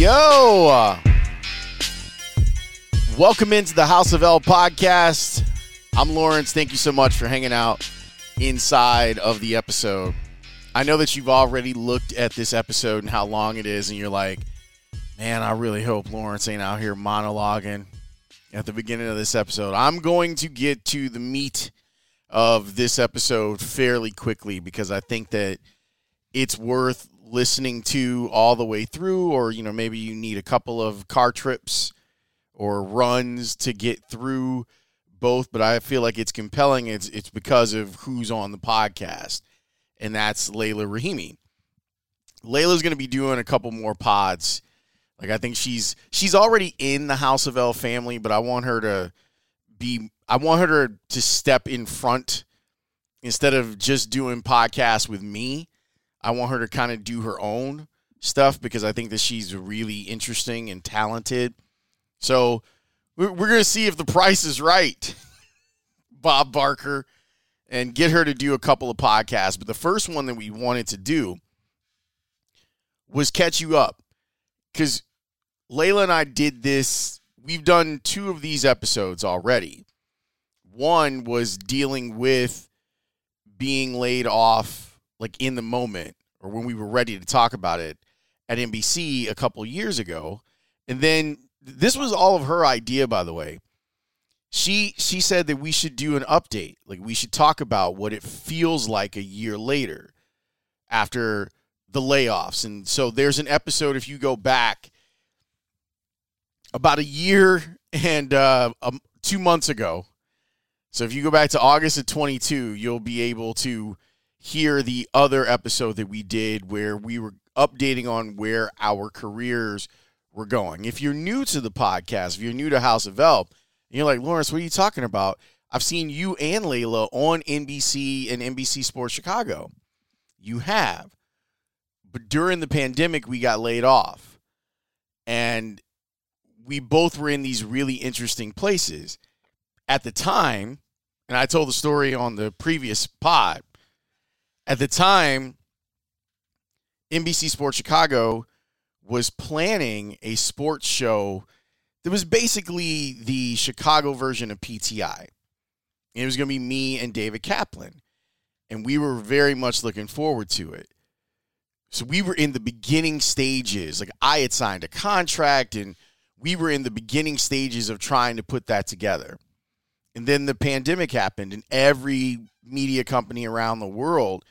Yo! Welcome into the House of L podcast. I'm Laurence. Thank you so much for hanging out inside of the episode. I know that you've already looked at this episode and how long it is, and you're like, man, I really hope Laurence ain't out here monologuing at the beginning of this episode. I'm going to get to the meat of this episode fairly quickly because I think that it's worth listening to all the way through, or, you know, maybe you need a couple of car trips or runs to get through both, but I feel like it's compelling. It's it's because of who's on the podcast, and that's Leila Rahimi. Leila's going to be doing a couple more pods. Like I think she's she's already in the House of L family, but I want her to be I want her to to step in front instead of just doing podcasts with me. I want her to kind of do her own stuff because I think that she's really interesting and talented. So we're, we're going to see if the price is right, Bob Barker, and get her to do a couple of podcasts. But the first one that we wanted to do was catch you up because Leila and I did this. We've done two of these episodes already. One was dealing with being laid off, like in the moment, or when we were ready to talk about it at NBC a couple years ago. And then this was all of her idea, by the way. She she said that we should do an update, like we should talk about what it feels like a year later after the layoffs. And so there's an episode if you go back about a year and uh, um, two months ago. So if you go back to August of 22, you'll be able to hear the other episode that we did where we were updating on where our careers were going. If you're new to the podcast, if you're new to House of L, and you're like, Laurence, what are you talking about? I've seen you and Leila on NBC and NBC Sports Chicago. You have. But during the pandemic, we got laid off. And we both were in these really interesting places. At the time, and I told the story on the previous pod, at the time, NBC Sports Chicago was planning a sports show that was basically the Chicago version of PTI. It was going to be me and David Kaplan. And we were very much looking forward to it. So we were in the beginning stages. Like I had signed a contract and we were in the beginning stages of trying to put that together. And then the pandemic happened and every media company around the world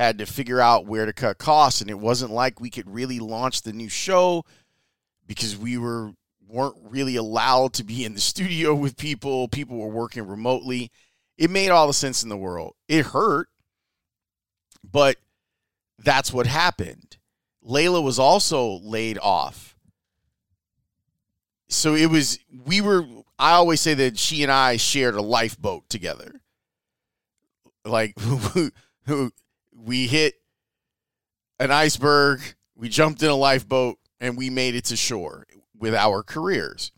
had to figure out where to cut costs and it wasn't like we could really launch the new show because we were weren't really allowed to be in the studio with people. People were working remotely. It made all the sense in the world. It hurt but that's what happened. Leila was also laid off. So it was we were i always say that she and i shared a lifeboat together. Like we hit an iceberg, we jumped in a lifeboat, and we made it to shore with our careers.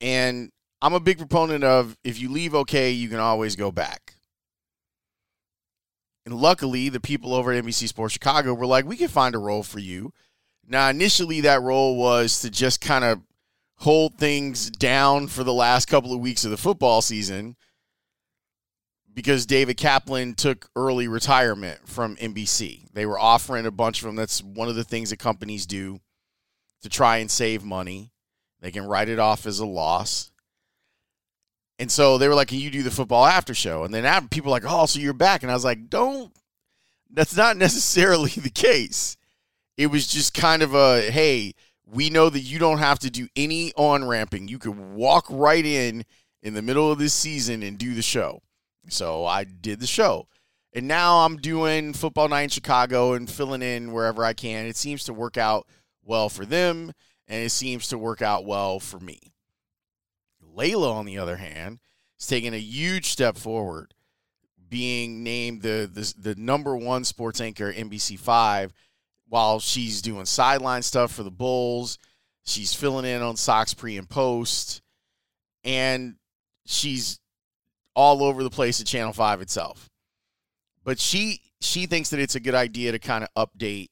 And I'm a big proponent of if you leave okay, you can always go back. And luckily, the people over at NBC Sports Chicago were like, we can find a role for you. Now, initially, that role was to just kind of hold things down for the last couple of weeks of the football season because David Kaplan took early retirement from NBC. They were offering a bunch of them. That's one of the things that companies do to try and save money. They can write it off as a loss. And so they were like, Can you do the football after show? And then people were like, Oh, so you're back. And I was like, Don't, that's not necessarily the case. It was just kind of a, Hey, we know that you don't have to do any on ramping. You could walk right in in the middle of this season and do the show. So I did the show. And now I'm doing football night in Chicago and filling in wherever I can. It seems to work out well for them, and it seems to work out well for me. Layla, on the other hand, is taking a huge step forward, being named the, the, the number one sports anchor at NBC Five while she's doing sideline stuff for the Bulls. She's filling in on Sox pre and post, and she's all over the place at Channel 5 itself. But she she thinks that it's a good idea to kind of update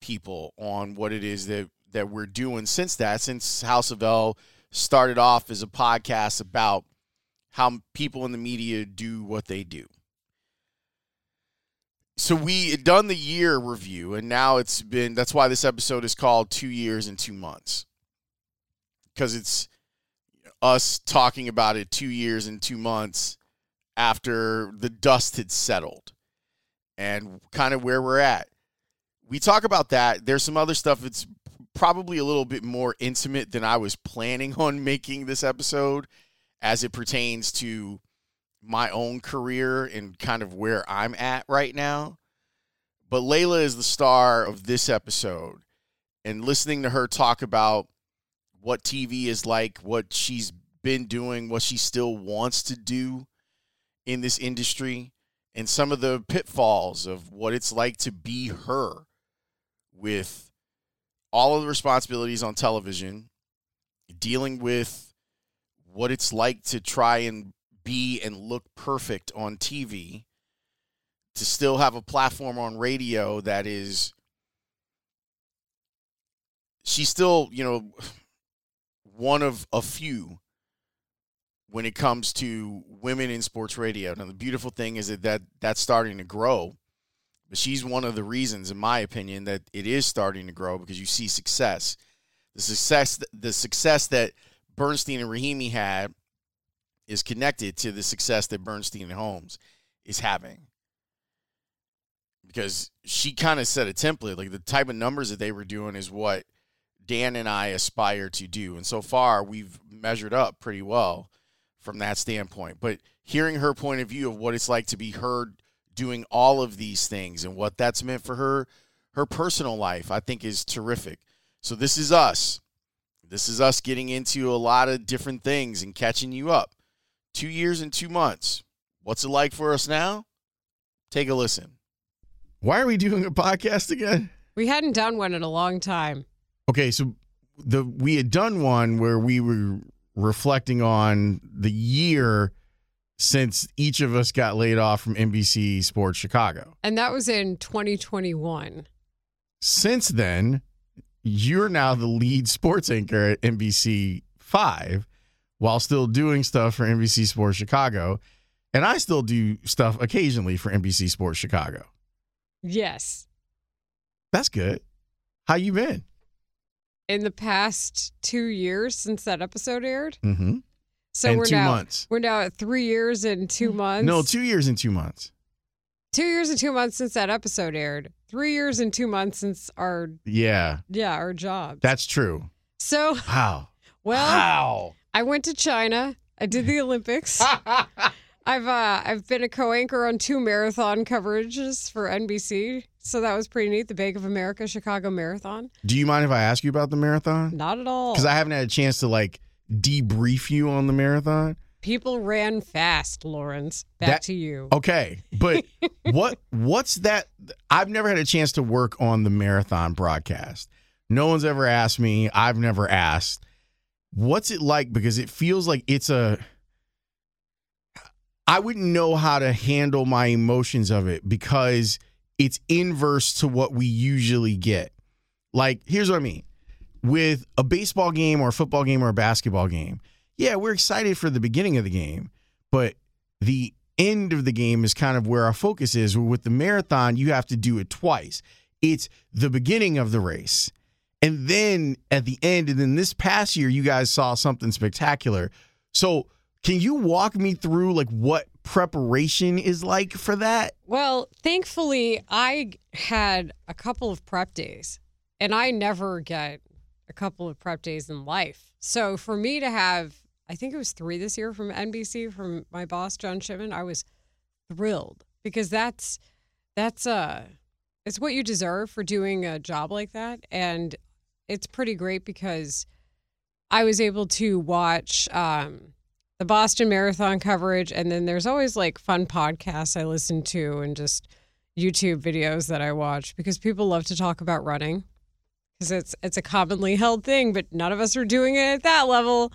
people on what it is that that we're doing since that since House of L started off as a podcast about how people in the media do what they do. So we had done the year review and now it's been that's why this episode is called 2 years and 2 months. Cuz it's us talking about it 2 years and 2 months after the dust had settled and kind of where we're at. We talk about that. There's some other stuff that's probably a little bit more intimate than I was planning on making this episode as it pertains to my own career and kind of where I'm at right now. But Leila is the star of this episode. And listening to her talk about what TV is like, what she's been doing, what she still wants to do in this industry and some of the pitfalls of what it's like to be her with all of the responsibilities on television, dealing with what it's like to try and be and look perfect on TV, to still have a platform on radio that is she's still, you know, one of a few when it comes to women in sports radio. Now, the beautiful thing is that, that that's starting to grow. But she's one of the reasons, in my opinion, that it is starting to grow because you see success. The success, the success that Bernstein and Rahimi had is connected to the success that Bernstein and Holmes is having. Because she kind of set a template. Like the type of numbers that they were doing is what Dan and I aspire to do. And so far, we've measured up pretty well from that standpoint. But hearing her point of view of what it's like to be heard doing all of these things and what that's meant for her, her personal life, I think is terrific. So this is us. This is us getting into a lot of different things and catching you up. Two years and two months. What's it like for us now? Take a listen. Why are we doing a podcast again? We hadn't done one in a long time. Okay, so the we had done one where we were reflecting on the year since each of us got laid off from NBC Sports Chicago. And that was in 2021. Since then, you're now the lead sports anchor at NBC 5 while still doing stuff for NBC Sports Chicago. And I still do stuff occasionally for NBC Sports Chicago. Yes. That's good. How you been? In the past two years since that episode aired. Mm-hmm. So and we're two now months. we're now at three years and two months. No, two years and two months. Two years and two months since that episode aired. Three years and two months since our yeah yeah our job. That's true. So wow. Well, wow. I went to China. I did the Olympics. I've uh, I've been a co-anchor on two marathon coverages for NBC, so that was pretty neat. The Bank of America Chicago Marathon. Do you mind if I ask you about the marathon? Not at all. Because I haven't had a chance to like debrief you on the marathon. People ran fast, Laurence. Back That- to you. Okay, but what what's that? I've never had a chance to work on the marathon broadcast. No one's ever asked me. I've never asked. What's it like? Because it feels like it's a. I wouldn't know how to handle my emotions of it because it's inverse to what we usually get. Like, here's what I mean with a baseball game or a football game or a basketball game, yeah, we're excited for the beginning of the game, but the end of the game is kind of where our focus is. With the marathon, you have to do it twice. It's the beginning of the race. And then at the end, and then this past year, you guys saw something spectacular. So, can you walk me through like what preparation is like for that? Well, thankfully, I had a couple of prep days, and I never get a couple of prep days in life. So for me to have, I think it was three this year from NBC from my boss John Shipman, I was thrilled because that's that's uh it's what you deserve for doing a job like that, and it's pretty great because I was able to watch um, the Boston Marathon coverage, and then there's always like fun podcasts I listen to and just YouTube videos that I watch because people love to talk about running because it's it's a commonly held thing, but none of us are doing it at that level.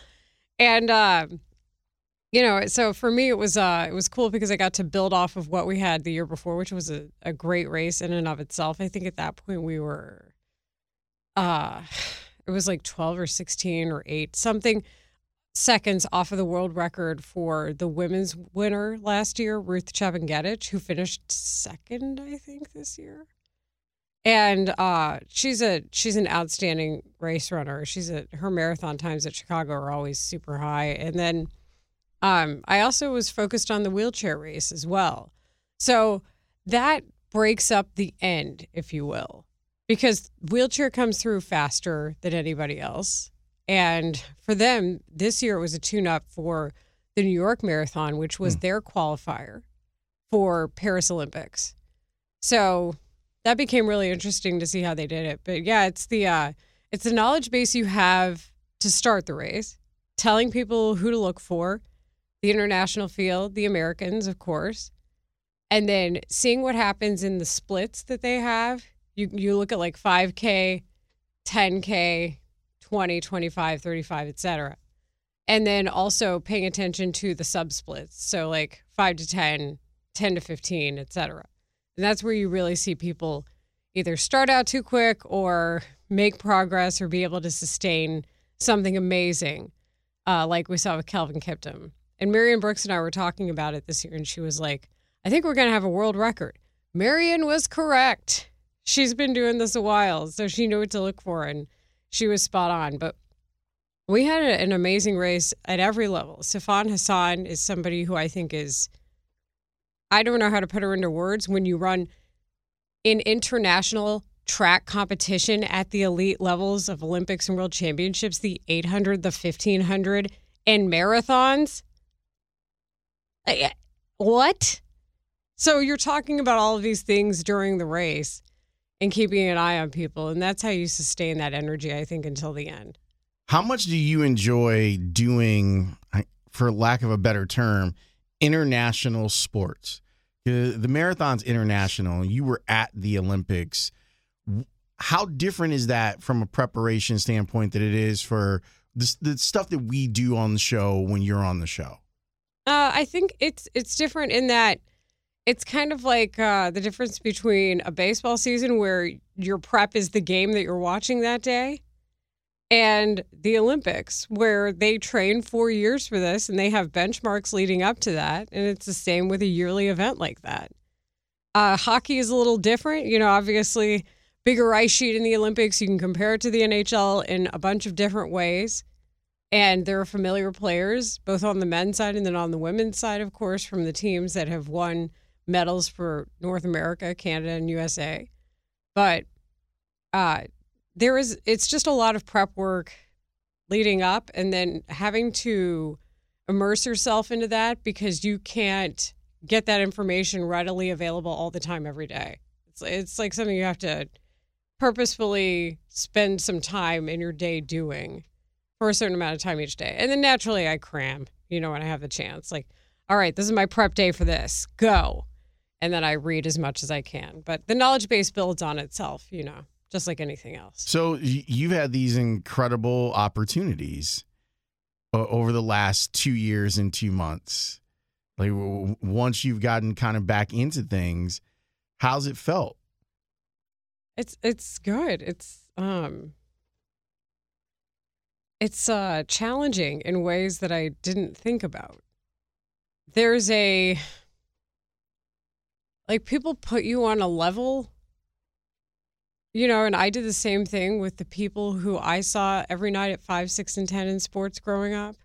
And uh, you know, so for me, it was uh, it was cool because I got to build off of what we had the year before, which was a, a great race in and of itself. I think at that point we were, uh, it was like twelve or sixteen or eight something seconds off of the world record for the women's winner last year, Ruth Chepngetich, who finished second, I think, this year and uh, she's a she's an outstanding race runner. She's a her marathon times at Chicago are always super high. And then um, I also was focused on the wheelchair race as well. So that breaks up the end, if you will, because wheelchair comes through faster than anybody else. And for them, this year it was a tune up for the New York Marathon, which was mm. their qualifier for Paris Olympics. So that became really interesting to see how they did it. But yeah, it's the uh, it's the knowledge base you have to start the race, telling people who to look for, the international field, the Americans, of course, and then seeing what happens in the splits that they have. You you look at like 5K, 10K, 20, 25, 35, etc. And then also paying attention to the sub splits. So like 5 to 10, 10 to 15, etc. And that's where you really see people either start out too quick or make progress or be able to sustain something amazing, uh, like we saw with Kelvin Kiptum. And Marion Brooks and I were talking about it this year, and she was like, I think we're going to have a world record. Marion was correct. She's been doing this a while, so she knew what to look for, and she was spot on. But we had a, an amazing race at every level. Sifan Hassan is somebody who I think is I don't know how to put her into words when you run in international track competition at the elite levels of Olympics and World Championships, the 800, the 1500, and marathons. Eh, eh, what? So you're talking about all of these things during the race and keeping an eye on people. And that's how you sustain that energy, I think, until the end. How much do you enjoy doing, for lack of a better term, international sports. The marathon's international. You were at the Olympics. How different is that from a preparation standpoint that it is for the, the stuff that we do on the show when you're on the show? Uh, I think it's it's different in that it's kind of like uh, the difference between a baseball season where your prep is the game that you're watching that day and the Olympics, where they train four years for this and they have benchmarks leading up to that. And it's the same with a yearly event like that. Uh, hockey is a little different. You know, obviously, bigger ice sheet in the Olympics. You can compare it to the NHL in a bunch of different ways. And there are familiar players, both on the men's side and then on the women's side, of course, from the teams that have won medals for North America, Canada, and USA. But uh, there is it's just a lot of prep work leading up and then having to immerse yourself into that because you can't get that information readily available all the time every day. It's it's like something you have to purposefully spend some time in your day doing for a certain amount of time each day. And then naturally I cram, you know, when I have the chance. Like, all right, this is my prep day for this. Go. And then I read as much as I can. But the knowledge base builds on itself, you know just like anything else. So you've had these incredible opportunities over the last two years and two months. Like once you've gotten kind of back into things, how's it felt? It's it's good. It's um it's uh challenging in ways that I didn't think about. There's a like people put you on a level you know, and I did the same thing with the people who I saw every night at 5, 6 and 10 in sports growing up.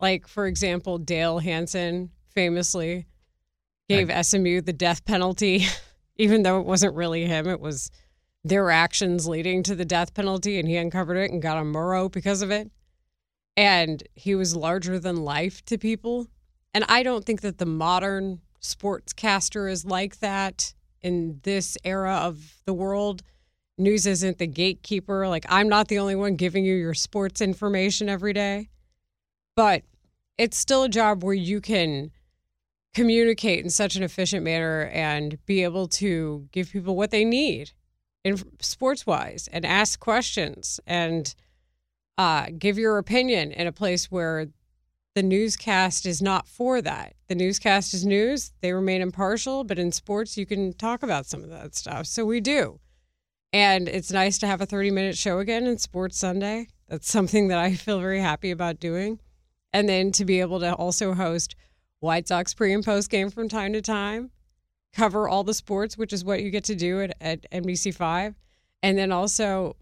Like for example, Dale Hansen famously gave SMU the death penalty even though it wasn't really him, it was their actions leading to the death penalty, and he uncovered it and got a Murrow because of it. And he was larger than life to people. And I don't think that the modern sportscaster is like that in this era of the world. News isn't the gatekeeper. Like, I'm not the only one giving you your sports information every day. But it's still a job where you can communicate in such an efficient manner and be able to give people what they need in sports wise and ask questions and uh, give your opinion in a place where the newscast is not for that. The newscast is news, they remain impartial, but in sports, you can talk about some of that stuff. So we do. And it's nice to have a 30 minute show again in Sports Sunday. That's something that I feel very happy about doing. And then to be able to also host White Sox pre and post game from time to time, cover all the sports, which is what you get to do at, at NBC5, and then also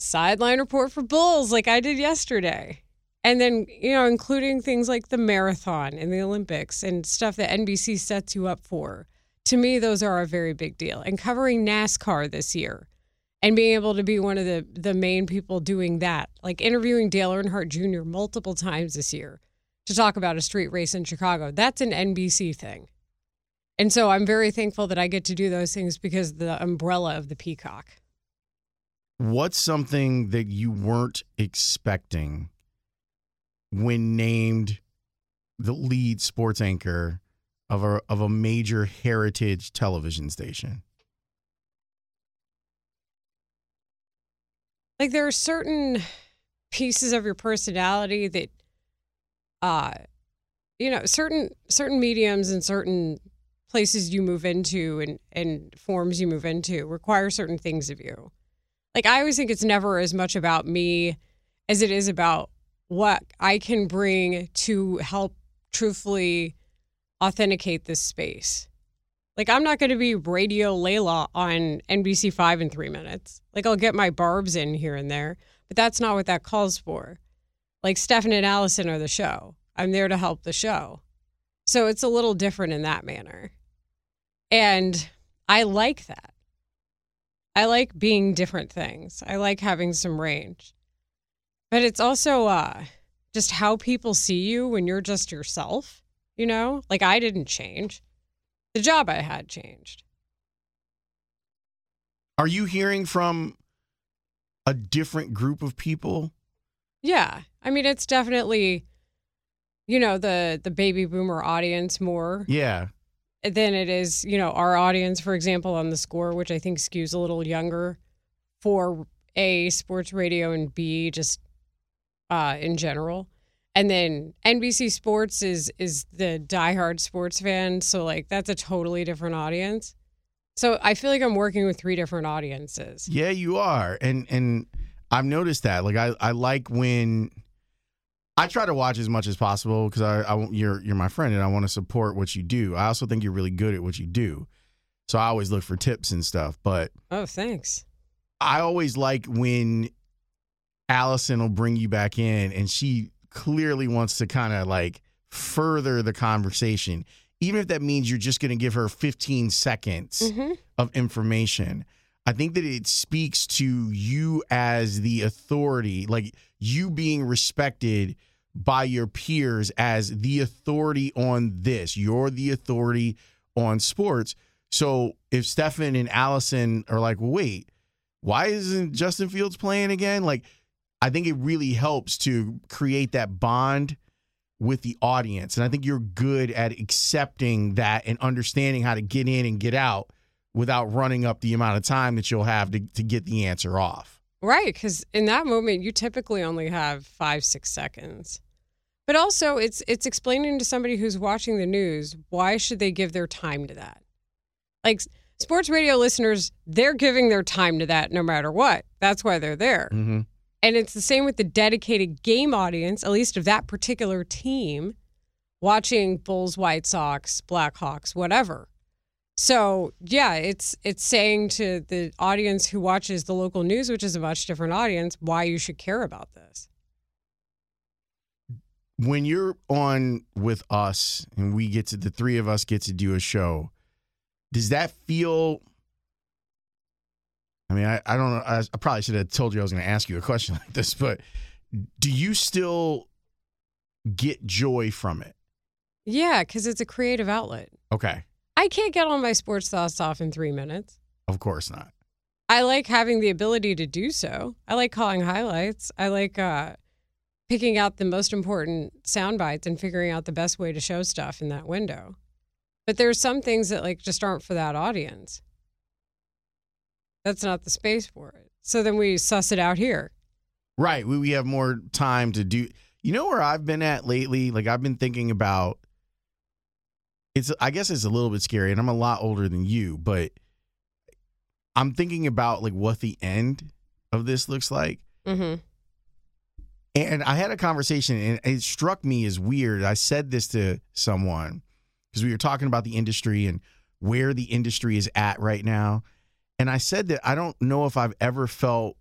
sideline report for Bulls like I did yesterday. And then, you know, including things like the marathon and the Olympics and stuff that NBC sets you up for. To me, those are a very big deal. And covering NASCAR this year and being able to be one of the, the main people doing that, like interviewing Dale Earnhardt Jr. multiple times this year to talk about a street race in Chicago. That's an NBC thing. And so I'm very thankful that I get to do those things because the umbrella of the peacock. What's something that you weren't expecting when named the lead sports anchor of a of a major heritage television station? Like there are certain pieces of your personality that uh you know certain certain mediums and certain places you move into and and forms you move into require certain things of you like i always think it's never as much about me as it is about what i can bring to help truthfully authenticate this space like i'm not going to be radio leila on nbc5 in three minutes like i'll get my barbs in here and there but that's not what that calls for like Stefan and Allison are the show. I'm there to help the show. So it's a little different in that manner. And I like that. I like being different things. I like having some range. But it's also uh just how people see you when you're just yourself, you know? Like I didn't change. The job I had changed. Are you hearing from a different group of people? Yeah. I mean, it's definitely you know the the baby boomer audience more Yeah. than it is you know our audience for example on the score which i think skews a little younger for a sports radio and b just uh in general and then nbc sports is is the diehard sports fan so like that's a totally different audience so i feel like i'm working with three different audiences Yeah, you are. And and I've noticed that. Like I I like when I try to watch as much as possible because I, I you're you're my friend and I want to support what you do. I also think you're really good at what you do. So I always look for tips and stuff, but oh thanks I always like when Allison will bring you back in and she clearly wants to kind of like further the conversation, even if that means you're just going to give her 15 seconds Mhm. of information. I think that it speaks to you as the authority, like you being respected by your peers as the authority on this. You're the authority on sports. So if Stefan and Allison are like, well, wait, why isn't Justin Fields playing again? Like, I think it really helps to create that bond with the audience. And I think you're good at accepting that and understanding how to get in and get out without running up the amount of time that you'll have to, to get the answer off. Right, because in that moment, you typically only have five, six seconds. But But also, it's it's explaining to somebody who's watching the news why should they give their time to that. Like sports radio listeners, they're giving their time to that no matter what. That's why they're there. Mm-hmm. And it's the same with the dedicated game audience, at least of that particular team, watching Bulls, White Sox, Blackhawks, whatever. So yeah, it's it's saying to the audience who watches the local news, which is a much different audience, why you should care about this. when you're on with us and we get to the three of us get to do a show, does that feel? I mean, I, I don't know. I, I probably should have told you I was going to ask you a question like this, but do you still get joy from it? Yeah, because it's a creative outlet. Okay, I can't get all my sports thoughts off in three minutes. of course not. I like having the ability to do so. I like calling highlights. I like uh, picking out the most important sound bites and figuring out the best way to show stuff in that window. But there's some things that like just aren't for that audience. That's not the space for it. So then we suss it out here. Right. We, we have more time to do. You know where I've been at lately? Like I've been thinking about it's I guess it's a little bit scary and I'm a lot older than you, but I'm thinking about like what the end of this looks like. Mm-hmm. And I had a conversation and it struck me as weird. I said this to someone because we were talking about the industry and where the industry is at right now. And I said that I don't know if I've ever felt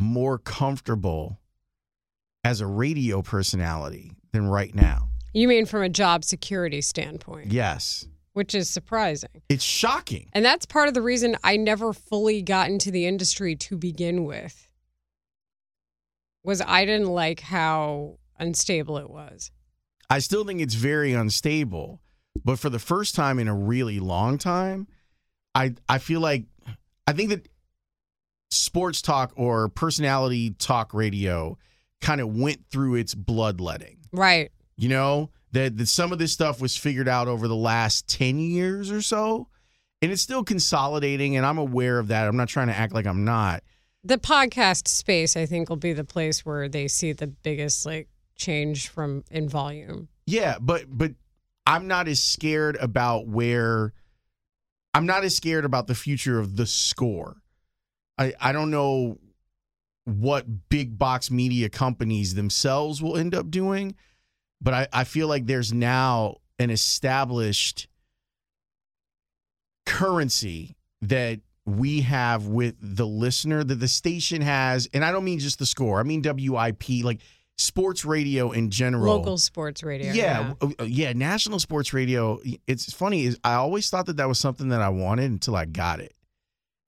more comfortable as a radio personality than right now. You mean from a job security standpoint, Yes. which is surprising. It's shocking. And that's part of the reason I never fully got into the industry to begin with. Was I didn't like how unstable it was. I still think it's very unstable, but for the first time in a really long time, I I feel like I think that sports talk or personality talk radio kind of went through its bloodletting. Right. You know, that, that some of this stuff was figured out over the last 10 years or so, and it's still consolidating and I'm aware of that. I'm not trying to act like I'm not. The podcast space, I think, will be the place where they see the biggest like change from in volume. Yeah, but but I'm not as scared about where I'm not as scared about the future of the score. I I don't know what big box media companies themselves will end up doing, but I, I feel like there's now an established currency that we have with the listener that the station has, and I don't mean just the score. I mean WIP, like sports radio in general. Local sports radio. Yeah, w- uh, yeah, national sports radio. It's funny is I always thought that that was something that I wanted until I got it,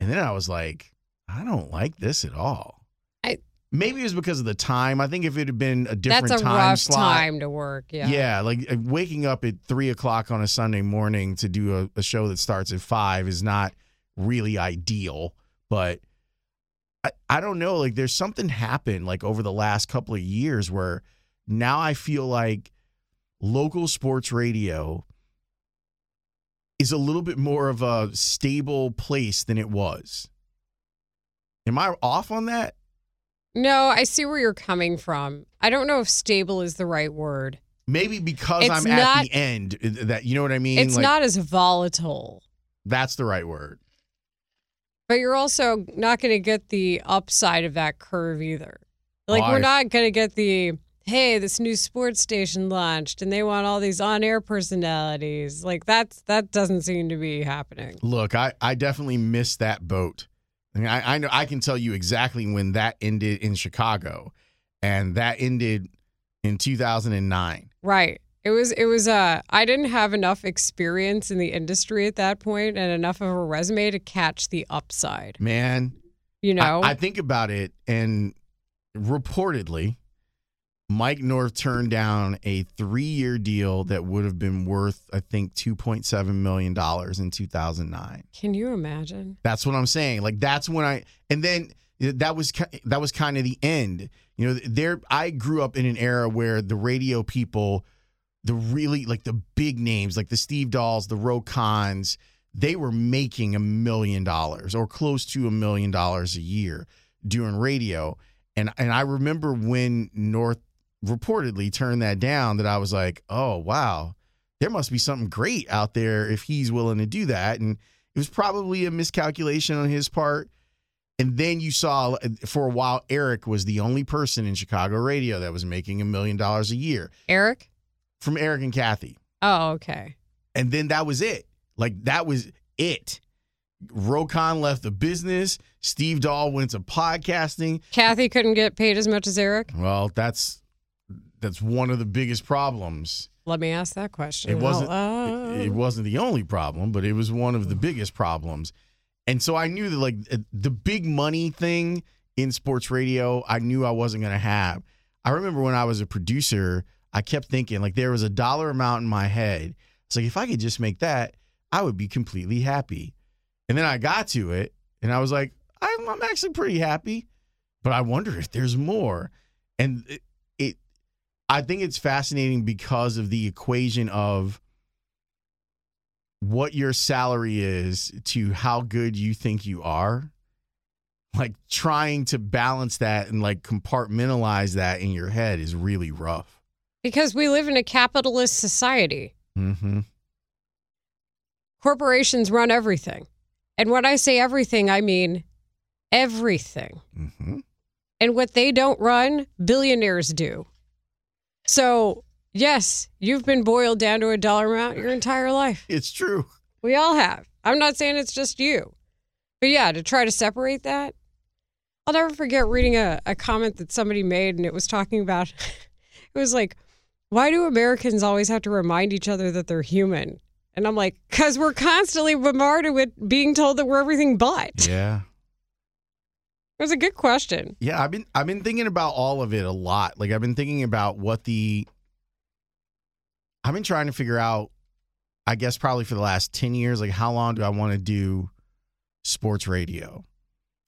and then I was like, I don't like this at all. I- maybe it was because of the time. I think if it had been a different That's a time rough slot, time to work. Yeah. yeah, like uh, waking up at three o'clock on a Sunday morning to do a, a show that starts at five is not really ideal. But I, I don't know. Like there's something happened like over the last couple of years where now I feel like local sports radio is a little bit more of a stable place than it was. Am I off on that? No, I see where you're coming from. I don't know if stable is the right word. Maybe because It's I'm at the end. uh, That you know what I mean? It's Like, not as volatile. That's the right word. But you're also not going to get the upside of that curve either. Like, Why? we're not going to get the, hey, this new sports station launched and they want all these on air personalities. Like, that's that doesn't seem to be happening. Look, I, I definitely missed that boat. I mean, I, I know I can tell you exactly when that ended in Chicago, and that ended in 2009. Right. It was, it was, uh, I didn't have enough experience in the industry at that point and enough of a resume to catch the upside. Man, You know? I, I think about it, and reportedly, Mike North turned down a three-year deal that would have been worth, I think, 2.7 million dollars in 2009. Can you imagine? That's what I'm saying. Like that's when I and then that was that was kind of the end. You know, there I grew up in an era where the radio people, the really like the big names, like the Steve Dahls, the Roe Conns, they were making a million dollars or close to a million dollars a year doing radio. And and I remember when North reportedly turned that down that I was like, oh, wow, there must be something great out there if he's willing to do that. And it was probably a miscalculation on his part. And then you saw uh, for a while, Eric was the only person in Chicago radio that was making a million dollars a year Eric? From Eric and Kathy. Oh, okay. And then that was it. Like that was it. Roe Conn left the business. Steve Dahl went to podcasting. Kathy couldn't get paid as much as Eric? Well, that's that's one of the biggest problems. Let me ask that question. It wasn't out it, it wasn't the only problem, but it was one of the biggest problems. And so I knew that like uh, the big money thing in sports radio, I knew I wasn't going to have. I remember when I was a producer, I kept thinking like there was a dollar amount in my head. It's like if I could just make that, I would be completely happy. And then I got to it and I was like, I'm, I'm actually pretty happy, but I wonder if there's more. And it, it I think it's fascinating because of the equation of what your salary is to how good you think you are. Like trying to balance that and like compartmentalize that in your head is really rough. Because we live in a capitalist society. Mm-hmm. Corporations run everything. And when I say everything, I mean everything. Mm-hmm. And what they don't run, billionaires do. So, yes, you've been boiled down to a dollar amount your entire life. It's true. We all have. I'm not saying it's just you. But yeah, to try to separate that, I'll never forget reading a, a comment that somebody made, and it was talking about it was like, why do Americans always have to remind each other that they're human? And I'm like, because we're constantly bombarded with being told that we're everything but. Yeah. It was a good question. Yeah, I've been I've been thinking about all of it a lot. Like I've been thinking about what the I've been trying to figure out I guess probably for the last 10 years like how long do I want to do sports radio?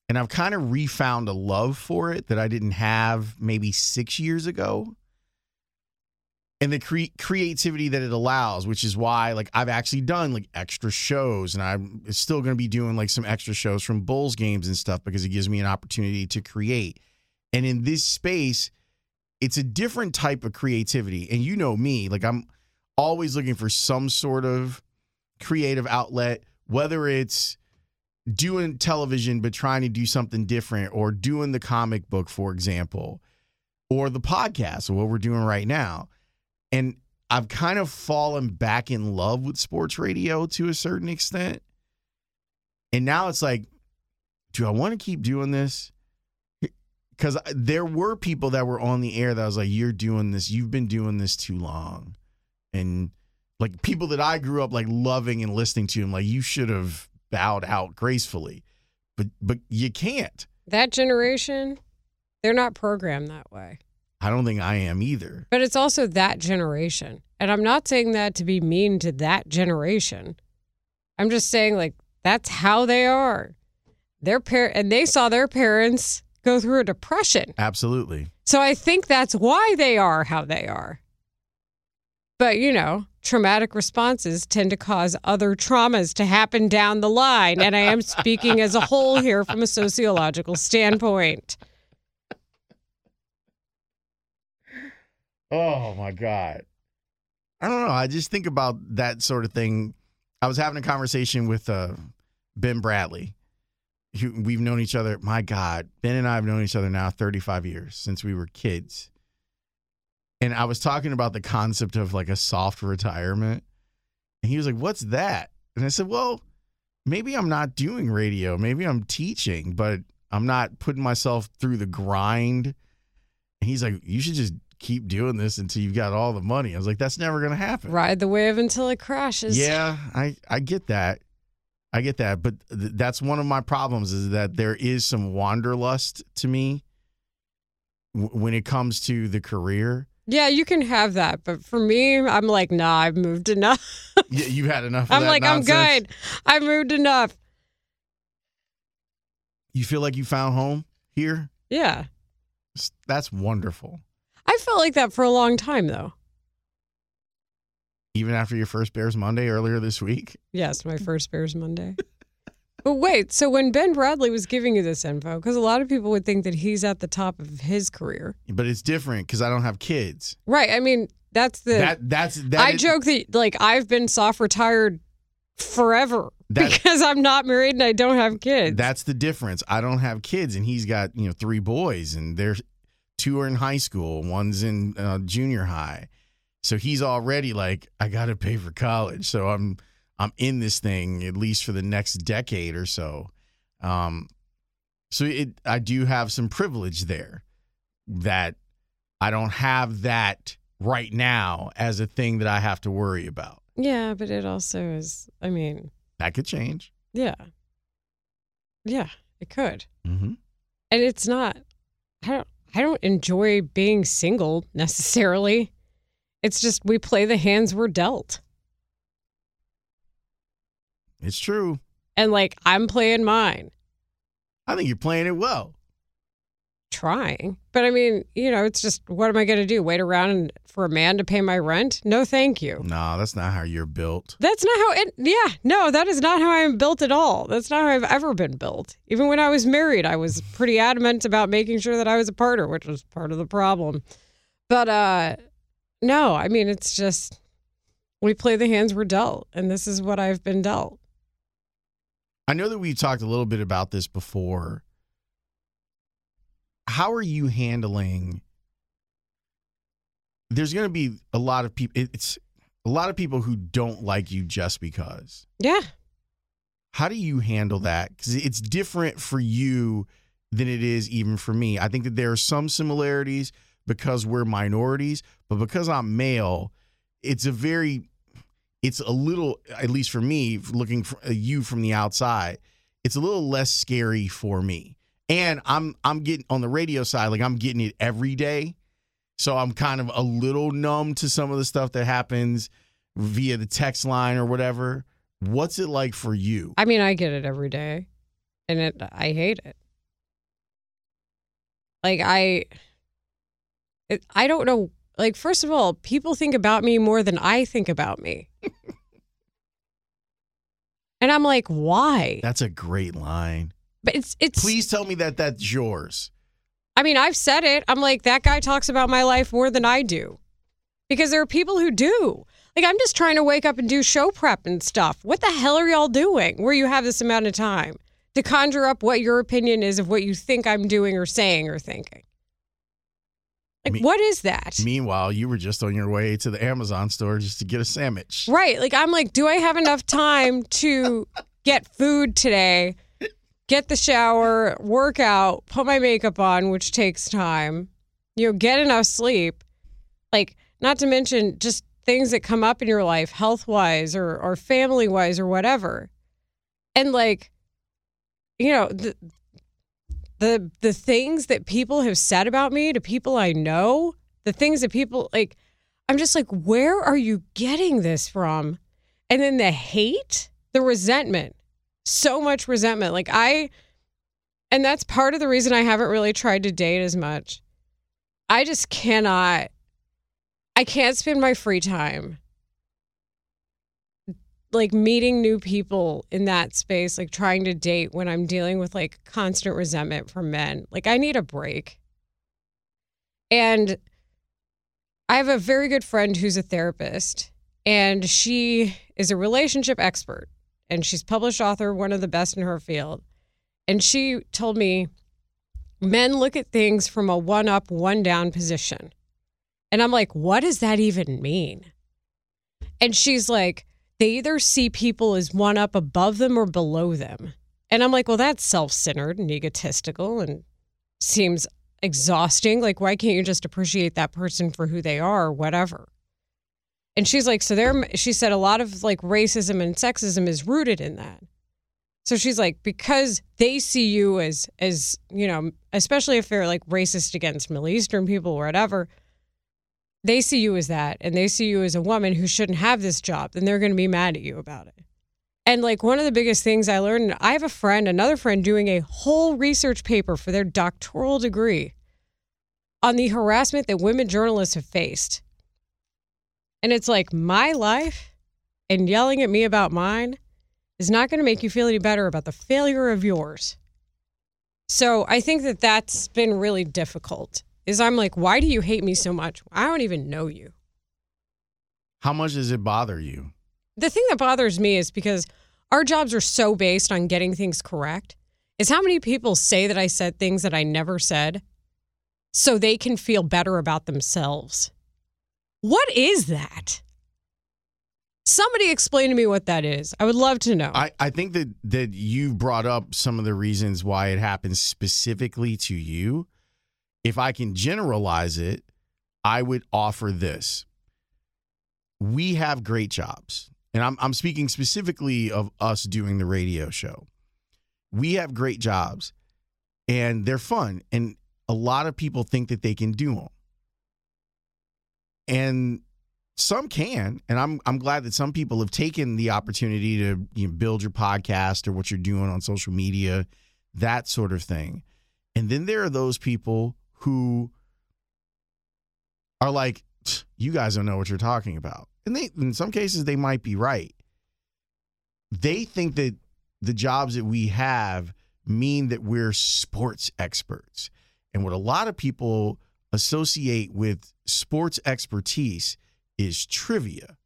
And I've kind of refound a love for it that I didn't have maybe 6 years ago. And the cre- creativity that it allows, which is why like I've actually done like extra shows and I'm still going to be doing like some extra shows from Bulls games and stuff because it gives me an opportunity to create. And in this space, it's a different type of creativity. And you know me, like I'm always looking for some sort of creative outlet, whether it's doing television but trying to do something different or doing the comic book, for example, or the podcast, or what we're doing right now. And I've kind of fallen back in love with sports radio to a certain extent. And now it's like, do I want to keep doing this? Because there were people that were on the air that was like, you're doing this, you've been doing this too long. And like people that I grew up like loving and listening to, I'm like, you should have bowed out gracefully. But but you can't. That generation, they're not programmed that way. I don't think I am either. But it's also that generation. And I'm not saying that to be mean to that generation. I'm just saying like that's how they are. Their par- and they saw their parents go through a depression. Absolutely. So I think that's why they are how they are. But, you know, traumatic responses tend to cause other traumas to happen down the line. And I am speaking as a whole here from a sociological standpoint. Oh my God. I don't know. I just think about that sort of thing. I was having a conversation with uh, Ben Bradley. We've known each other. My God, Ben and I have known each other now 35 years since we were kids. And I was talking about the concept of like a soft retirement. And he was like, What's that? And I said, Well, maybe I'm not doing radio. Maybe I'm teaching, but I'm not putting myself through the grind. And he's like, You should just keep doing this until you've got all the money. I was like, That's never going to happen. Ride the wave until it crashes. Yeah, I, I get that. I get that. But th- that's one of my problems is that there is some wanderlust to me w- when it comes to the career. Yeah, you can have that. But for me, I'm like, nah, I've moved enough. Yeah, you've had enough. Of I'm like, nonsense. I'm good. I've moved enough. You feel like you found home here. Yeah. That's wonderful. I felt like that for a long time, though. Even after your first Bears Monday earlier this week. Yes, my first Bears Monday. But wait, so when Ben Bradley was giving you this info, because a lot of people would think that he's at the top of his career. But it's different because I don't have kids. Right. I mean, that's the. that that's that. I is- joke that, like, I've been soft retired forever That- because I'm not married and I don't have kids. That's the difference. I don't have kids, and he's got you know three boys, and they're two are in high school, one's in uh, junior high. So he's already like, I got to pay for college. So I'm I'm in this thing at least for the next decade or so. Um, so it I do have some privilege there that I don't have that right now as a thing that I have to worry about. yeah, but it also is, I mean, That could change. yeah. Yeah, it could. Mm-hmm. And it's not, I don't, I don't enjoy being single necessarily. It's just we play the hands we're dealt. It's true. And like, I'm playing mine. I think you're playing it well. Trying. But I mean, you know, it's just what am I going to do? Wait around and, for a man to pay my rent? No, thank you. No, that's not how you're built. That's not how it, yeah, no, that is not how I am built at all. That's not how I've ever been built. Even when I was married, I was pretty adamant about making sure that I was a partner, which was part of the problem. But uh no, I mean, it's just we play the hands we're dealt, and this is what I've been dealt. I know that we talked a little bit about this before. How are you handling? There's going to be a lot of people. It's a lot of people who don't like you just because. Yeah. How do you handle that? Because it's different for you than it is even for me. I think that there are some similarities because we're minorities, but because I'm male, it's a very, it's a little, at least for me, looking for uh, you from the outside, it's a little less scary for me. And I'm I'm getting on the radio side, like I'm getting it every day. So I'm kind of a little numb to some of the stuff that happens via the text line or whatever. What's it like for you? I mean, I get it every day, and it I hate it. Like I, it, I don't know. Like first of all, people think about me more than I think about me, and I'm like, why? That's a great line. But it's it's. Please tell me that that's yours. I mean, I've said it. I'm like that guy talks about my life more than I do, because there are people who do. Like I'm just trying to wake up and do show prep and stuff. What the hell are y'all doing? Where you have this amount of time to conjure up what your opinion is of what you think I'm doing or saying or thinking. Like, Me- what is that? Meanwhile, you were just on your way to the Amazon store just to get a sandwich. Right. Like, I'm like, do I have enough time to get food today, get the shower, work out, put my makeup on, which takes time, you know, get enough sleep? Like, not to mention just things that come up in your life, health wise or, or family wise or whatever. And like, you know, the, the the things that people have said about me to people I know, the things that people like I'm just like, where are you getting this from? And then the hate, the resentment, so much resentment. Like, I, and that's part of the reason I haven't really tried to date as much. I just cannot, I can't spend my free time like meeting new people in that space, like trying to date when I'm dealing with like constant resentment from men. Like, I need a break. And I have a very good friend who's a therapist, and she is a relationship expert, and she's published author, one of the best in her field. And she told me men look at things from a one up, one down position. And I'm like, what does that even mean? And she's like, they either see people as one up above them or below them. And I'm like, well, that's self centered and egotistical and seems exhausting. Like, why can't you just appreciate that person for who they are or whatever? And she's like, so there, she said a lot of like racism and sexism is rooted in that. So she's like, because they see you as, as, you know, especially if they're like racist against Middle Eastern people or whatever, they see you as that and they see you as a woman who shouldn't have this job, then they're going to be mad at you about it. And like one of the biggest things I learned, I have a friend, another friend doing a whole research paper for their doctoral degree on the harassment that women journalists have faced. And it's like my life and yelling at me about mine is not going to make you feel any better about the failure of yours. So I think that that's been really difficult. Is I'm like, why do you hate me so much? I don't even know you. How much does it bother you? The thing that bothers me is because our jobs are so based on getting things correct. Is how many people say that I said things that I never said so they can feel better about themselves. What is that? Somebody explain to me what that is. I would love to know. I, I think that that you brought up some of the reasons why it happens specifically to you. If I can generalize it, I would offer this. We have great jobs. And I'm I'm speaking specifically of us doing the radio show. We have great jobs and they're fun and a lot of people think that they can do them. And some can, and I'm I'm glad that some people have taken the opportunity to you know, build your podcast or what you're doing on social media, that sort of thing. And then there are those people who are like, you guys don't know what you're talking about. And they in some cases they might be right. They think that the jobs that we have mean that we're sports experts. And what a lot of people associate with sports expertise is trivia.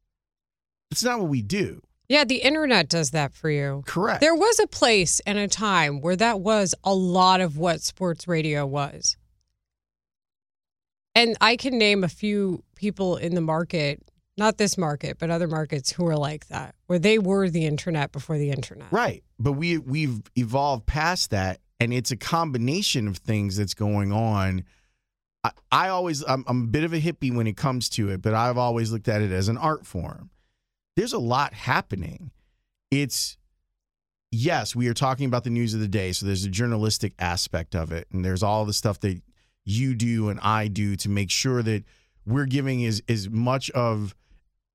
It's not what we do. Yeah, the internet does that for you. Correct. There was a place and a time where that was a lot of what sports radio was. And I can name a few people in the market, not this market, but other markets who are like that, where they were the internet before the internet. Right. But we we've evolved past that and it's a combination of things that's going on. I, I always I'm, I'm a bit of a hippie when it comes to it, but I've always looked at it as an art form. There's a lot happening. It's yes, we are talking about the news of the day, so there's a journalistic aspect of it, and there's all the stuff that you do and I do to make sure that we're giving as as much of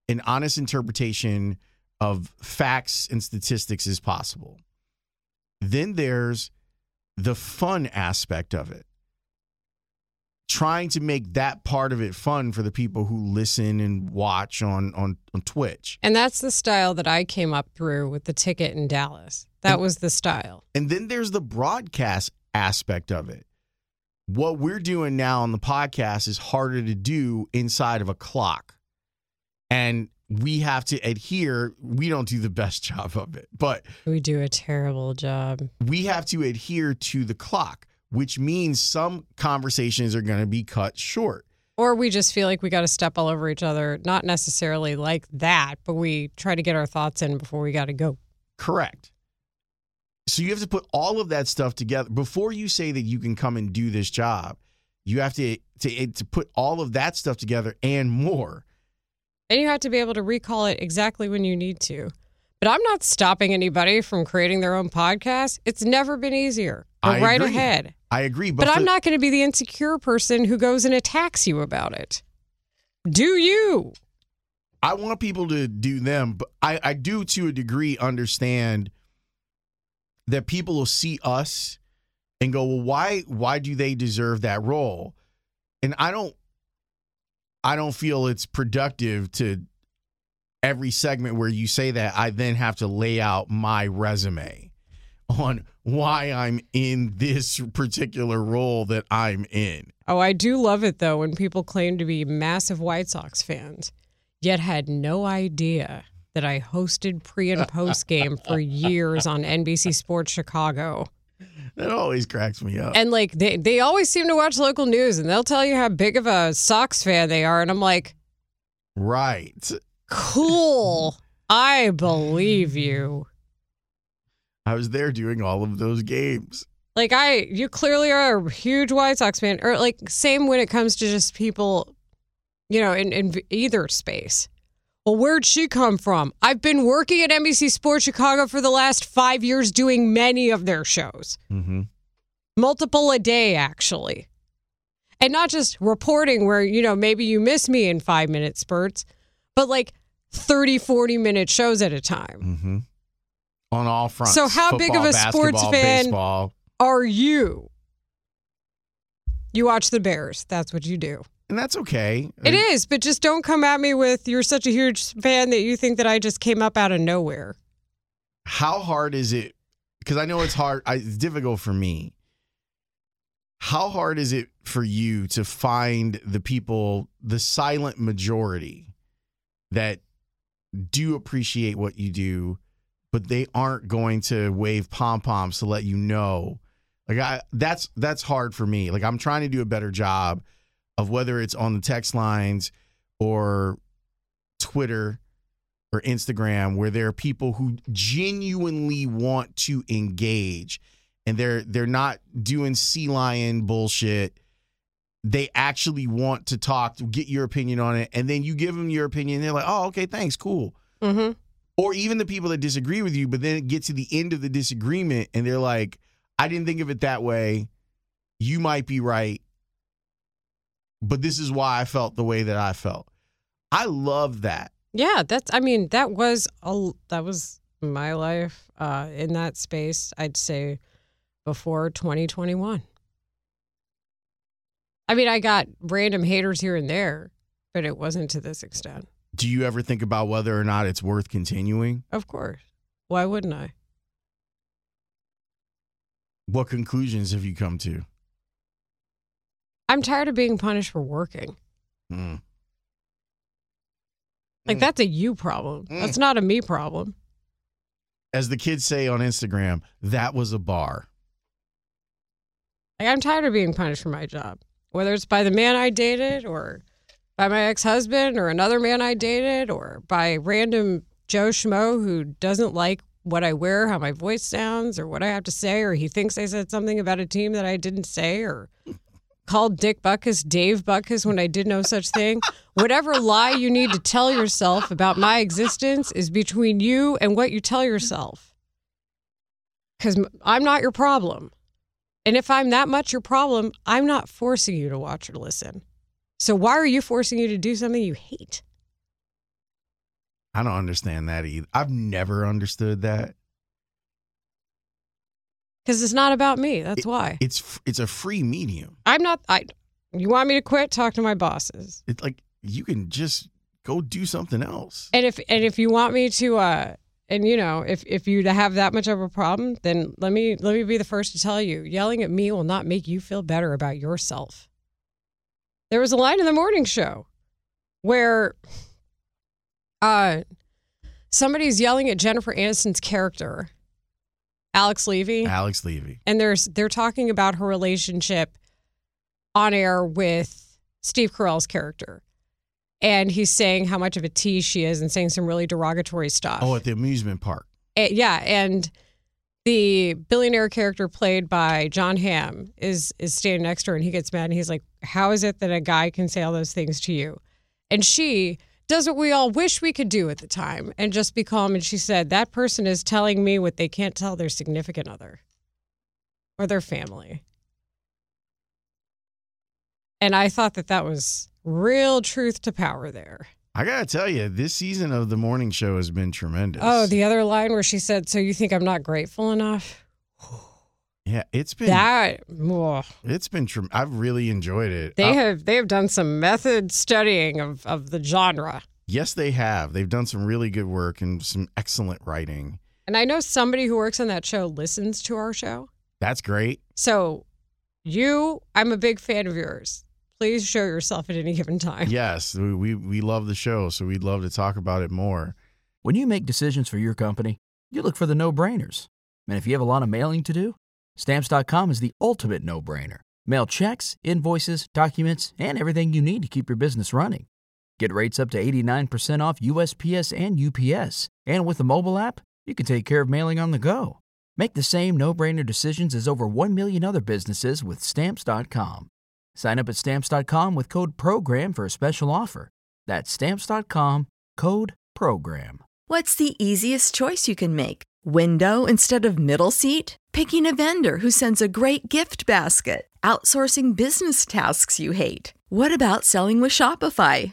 an honest interpretation of facts and statistics as possible. Then there's the fun aspect of it. Trying to make that part of it fun for the people who listen and watch on on, on Twitch. And that's the style that I came up through with the ticket in Dallas. That was the style. And then there's the broadcast aspect of it. What we're doing now on the podcast is harder to do inside of a clock. And we have to adhere. We don't do the best job of it, but We do a terrible job. we have to adhere to the clock, which means some conversations are going to be cut short. Or we just feel like we got to step all over each other. Not necessarily like that, but we try to get our thoughts in before we got to go. Correct. So you have to put all of that stuff together before you say that you can come and do this job. You have to to eh, to put all of that stuff together and more. And you have to be able to recall it exactly when you need to. But I'm not stopping anybody from creating their own podcast. It's never been easier. Go right ahead. I agree, but, But I'm not going to be the insecure person who goes and attacks you about it. Do you? I want people to do them, but I, I do to a degree understand that people will see us and go, well, why why do they deserve that role? And I don't I don't feel it's productive to every segment where you say that I then have to lay out my resume on why I'm in this particular role that I'm in. Oh, I do love it though when people claim to be massive White Sox fans, yet had no idea that I hosted pre and post game for years on NBC Sports Chicago. That always cracks me up. And like they, they always seem to watch local news and they'll tell you how big of a Sox fan they are. And I'm like, right. cool. I believe you. I was there doing all of those games. Like I, you clearly are a huge White Sox fan, or like same when it comes to just people, you know, in, in either space. Well, where'd she come from? I've been working at NBC Sports Chicago for the last five years, doing many of their shows, Mm-hmm. multiple a day actually, and not just reporting where you know maybe you miss me in five minute spurts, but like 30, 40 minute shows at a time. Mm-hmm. On all fronts. So how big of a sports fan- Baseball. Are you? You watch the Bears. That's what you do. And that's okay. It is, but just don't come at me with you're such a huge fan that you think that I just came up out of nowhere. how hard is it? Because I know it's hard. I, it's difficult for me. How hard is it for you to find the people, the silent majority, that do appreciate what you do, but they aren't going to wave pom poms to let you know? Like I, that's that's hard for me. Like I'm trying to do a better job of whether it's on the text lines or Twitter or Instagram where there are people who genuinely want to engage and they're they're not doing sea lion bullshit. They actually want to talk, to get your opinion on it, and then you give them your opinion. they're like, "Oh, okay, thanks, cool." Mm-hmm. Or even the people that disagree with you, but then get to the end of the disagreement, and they're like, "I didn't think of it that way. You might be right, but this is why I felt the way that I felt." I love that. Yeah, that's. I mean, that was a that was my life uh, in that space. I'd say before 2021. I mean, I got random haters here and there, but it wasn't to this extent. Do you ever think about whether or not it's worth continuing? Of course. Why wouldn't I? What conclusions have you come to? I'm tired of being punished for working. Mm. Like Mm. that's a you problem. That's not a me problem. As the kids say on Instagram, that was a bar. Like I'm tired of being punished for my job, whether it's by the man I dated or by my ex-husband or another man I dated or by random Joe Schmo who doesn't like what I wear, how my voice sounds, or what I have to say, or he thinks I said something about a team that I didn't say, or called Dick Butkus Dave Butkus when I did no such thing. Whatever lie you need to tell yourself about my existence is between you and what you tell yourself. Because I'm not your problem. And if I'm that much your problem, I'm not forcing you to watch or listen. So why are you forcing you to do something you hate? I don't understand that either. I've never understood that. Because it's not about me. That's why. It's it's a free medium. I'm not. I. You want me to quit? Talk to my bosses. It's like you can just go do something else. And if and if you want me to, uh, and you know, if if you have that much of a problem, then let me let me be the first to tell you, yelling at me will not make you feel better about yourself. There was a line in the morning show where, uh, somebody's yelling at Jennifer Aniston's character, Alex Levy. Alex Levy. and there's they're talking about her relationship on air with Steve Carell's character. And he's saying how much of a tease she is and saying some really derogatory stuff. Oh, at the amusement park. Eh, yeah, and the billionaire character played by Jon Hamm is is standing next to her and he gets mad and he's like, "How is it that a guy can say all those things to you?" And she does what we all wish we could do at the time and just be calm and she said, "That person is telling me what they can't tell their significant other or their family." And I thought that that was real truth to power there. I gotta tell you, this season of the morning show has been tremendous. Oh, the other line where she said, "So you think I'm not grateful enough?" yeah, it's been That ugh. it's been. Trem- I've really enjoyed it. they Uh, have they have done some method studying of of the genre, yes, they have. They've done some really good work and some excellent writing. and I know somebody who works on that show listens to our show. That's great. So, you, I'm a big fan of yours. Please show yourself at any given time. Yes, we, we we love the show, so we'd love to talk about it more. When you make decisions for your company, you look for the no brainers. And if you have a lot of mailing to do, stamps.com is the ultimate no brainer. Mail checks, invoices, documents, and everything you need to keep your business running. Get rates up to 89% off USPS and UPS. And with the mobile app, you can take care of mailing on the go. Make the same no brainer decisions as over 1 million other businesses with stamps.com. Sign up at stamps.com with code PROGRAM for a special offer. That's stamps.com code PROGRAM. What's the easiest choice you can make? Window instead of middle seat? Picking a vendor who sends a great gift basket? Outsourcing business tasks you hate? What about selling with Shopify?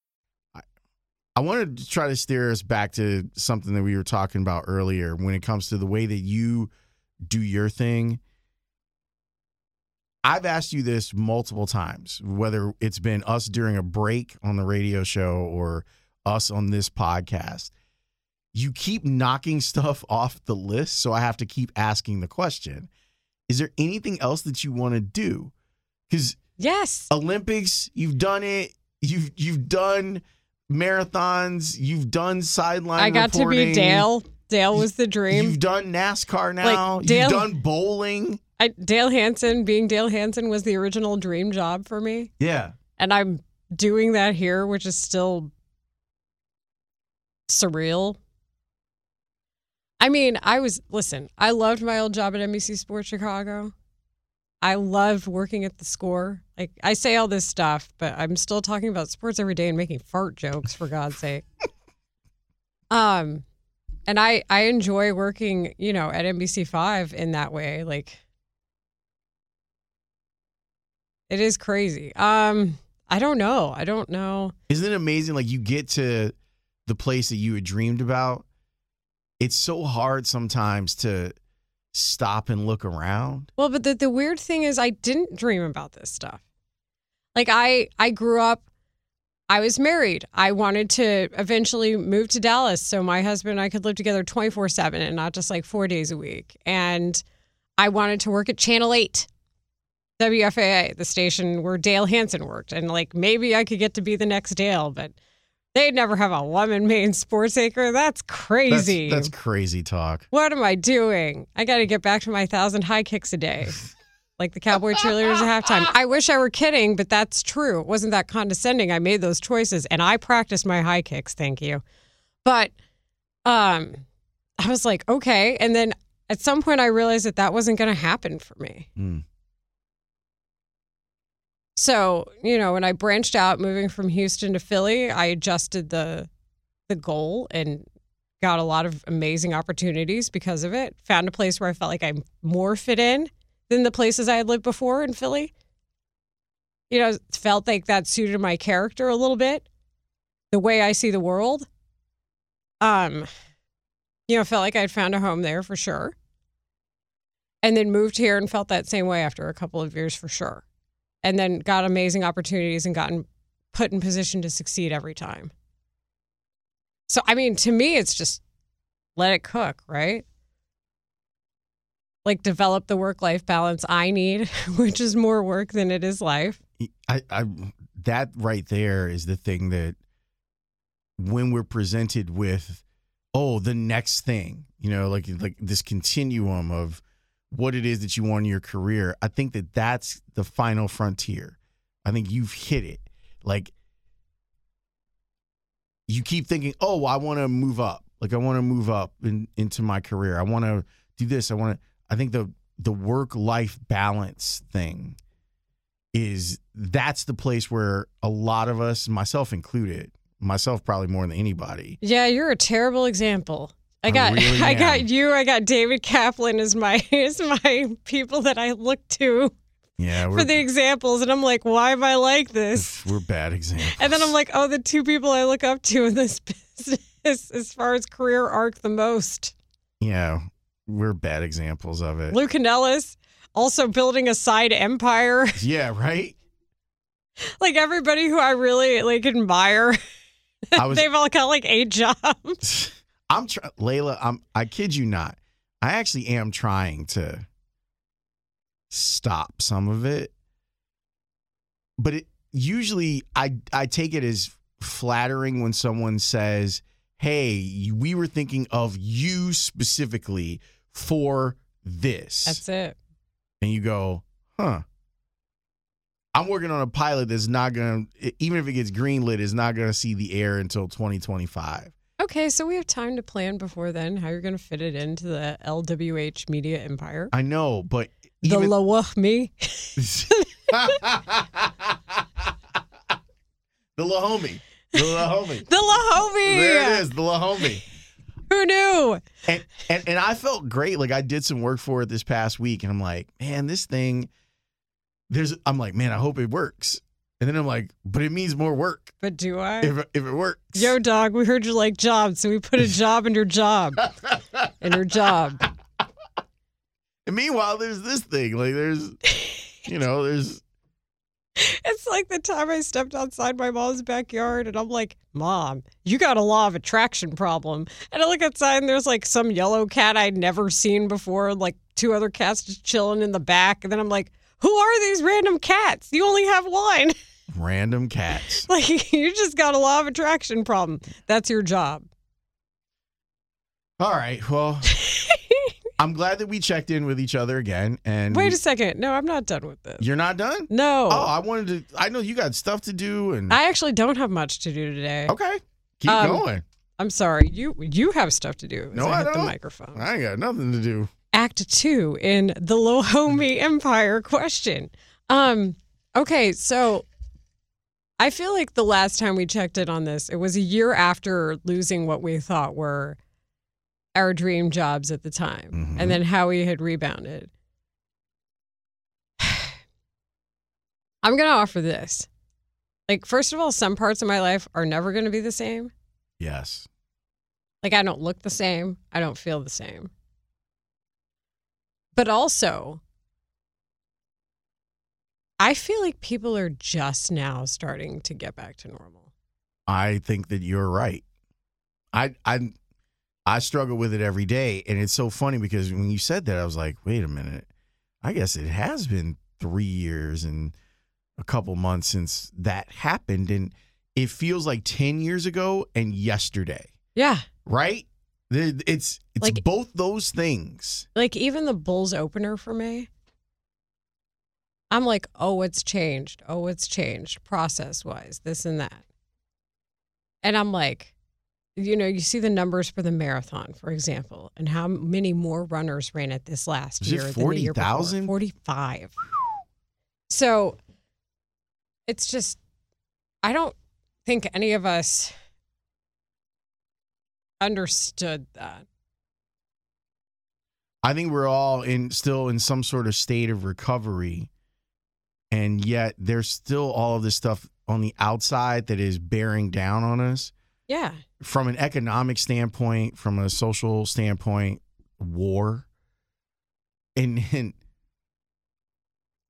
I wanted to try to steer us back to something that we were talking about earlier when it comes to the way that you do your thing. I've asked you this multiple times, whether it's been us during a break on the radio show or us on this podcast. You keep knocking stuff off the list, so I have to keep asking the question. Is there anything else that you want to do? Cuz Yes. Olympics, you've done it. You've you've done marathons. You've done sideline. I got to be Dale. Dale was the dream. You've done NASCAR now. Dale- You've done bowling. I, Dale Hansen, being Dale Hansen was the original dream job for me. Yeah. And I'm doing that here, which is still surreal. I mean, I was, listen, I loved my old job at NBC Sports Chicago. I loved working at the score. Like, I say all this stuff, but I'm still talking about sports every day and making fart jokes, for God's sake. um, and I, I enjoy working, you know, at NBC5 in that way. Like, it is crazy. Um, I don't know. I don't know. Isn't it amazing? Like you get to the place that you had dreamed about. It's so hard sometimes to stop and look around. Well, but the, the weird thing is I didn't dream about this stuff. Like I I grew up I was married. I wanted to eventually move to Dallas so my husband and I could live together 24/7 and not just like 4 days a week. And I wanted to work at Channel 8. WFAA, the station where Dale Hansen worked. And like maybe I could get to be the next Dale, but they'd never have a woman main sports anchor. That's That's, crazy. that's crazy talk. What am I doing? I got to get back to my thousand high kicks a day, like the cowboy cheerleaders at halftime. I wish I were kidding, but that's true. It wasn't that condescending. I made those choices and I practiced my high kicks. Thank you. But um, I was like, okay. And then at some point, I realized that that wasn't going to happen for me. Mm. So, you know, when I branched out moving from Houston to Philly, I adjusted the the goal and got a lot of amazing opportunities because of it. Found a place where I felt like I more fit in than the places I had lived before in Philly. You know, felt like that suited my character a little bit, the way I see the world. Um, you know, felt like I'd found a home there for sure. And then moved here and felt that same way after a couple of years for sure and then got amazing opportunities and gotten put in position to succeed every time. So, I mean, to me, it's just let it cook, right? Like develop the work life balance I need, which is more work than it is life. I, I that right there is the thing that when we're presented with oh the next thing you know like like this continuum of what it is that you want in your career i think that that's the final frontier. I think you've hit it. Like you keep thinking oh i want to move up. Like i want to move up in, into my career. I want to do this. I want to i think the the work life balance thing is that's the place where a lot of us myself included myself probably more than anybody Yeah, you're a terrible example. I I got really I got you, I got David Kaplan as my as my people that I look to yeah for the examples and I'm like, why am I like this? we're bad examples And then I'm like, oh, the two people I look up to in this business as far as career arc the most. yeah we're bad examples of it Luke and Ellis also building a side empire. yeah right like everybody who I really like admire, I was they've all got like eight jobs. I'm trying Leila, I'm I kid you not. I actually am trying to stop some of it. But it usually I I take it as flattering when someone says, "Hey, we were thinking of you specifically for this." That's it. and you go, huh. I'm working on a pilot that's not going to, even if it gets greenlit, is not going to see the air until 2025. Okay, so we have time to plan before then how you're going to fit it into the LWH media empire. I know, but The even, Lawah me. the Lahomie. The Lahomie. The Lahomie. There it is, the Lahomie. Who knew? And, and and I felt great. Like I did some work for it this past week, and I'm like, man, this thing. There's, I'm like, man, I hope it works. And then I'm like, but it means more work But do I? if if it works. Yo, dog, we heard you like jobs, so we put a job in your job. in your job. And meanwhile, there's this thing. Like there's, you know, there's It's like the time I stepped outside my mom's backyard and I'm like, Mom, you got a law of attraction problem. And I look outside and there's like some yellow cat I'd never seen before, and like two other cats just chilling in the back. And then I'm like, Who are these random cats? You only have one. random cats. like, you just got a law of attraction problem. That's your job. All right. Well, I'm glad that we checked in with each other again. And Wait we- a second. No, I'm not done with this. you're not done. No. Oh, I wanted to. I know you got stuff to do, and I actually don't have much to do today. okay, keep Um, going. I'm sorry. You you have stuff to do. No, I, I don't. microphone. I ain't got nothing to do. Act two in the Lohomie Empire question. Um, okay, so I feel like the last time we checked in on this, it was a year after losing what we thought were our dream jobs at the time, Mhm. and then how we had rebounded. I'm gonna offer this. Like, first of all, some parts of my life are never gonna be the same. Yes. Like I don't look the same. I don't feel the same. But also, I feel like people are just now starting to get back to normal. I think that you're right. I I I struggle with it every day, and it's so funny because when you said that, I was like, wait a minute. I guess it has been three years and a couple months since that happened, and it feels like ten years ago and yesterday. Yeah. right? It's it's Like- both those things. Like even the Bulls opener for me, I'm like, oh, it's changed. Oh, it's changed process wise, this and that. And I'm like, you know, you see the numbers for the marathon, for example, and how many more runners ran it this last Is it year than the year before. 45. So it's just, I don't think any of us understood that. I think we're all in still in some sort of state of recovery, and yet there's still all of this stuff on the outside that is bearing down on us Yeah. from an economic standpoint, from a social standpoint, war. And, and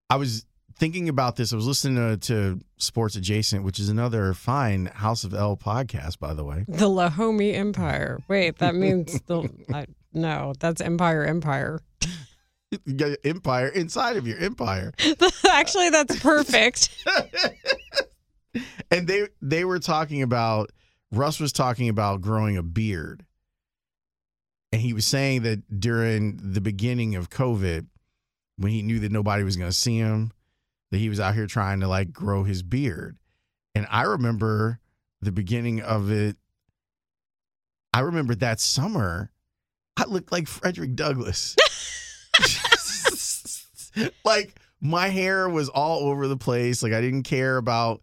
I was thinking about this. I was listening to, to Sports Adjacent, which is another fine House of L podcast, by the way. The Lahomie Empire. Wait, that means the I, no, that's Empire Empire. You got empire inside of your empire. Actually, that's perfect. and they they were talking about Russ was talking about growing a beard. And he was saying that during the beginning of COVID, when he knew that nobody was going to see him, that he was out here trying to like grow his beard. And I remember the beginning of it. I remember that summer, I looked like Frederick Douglass. like my hair was all over the place. Like I didn't care about,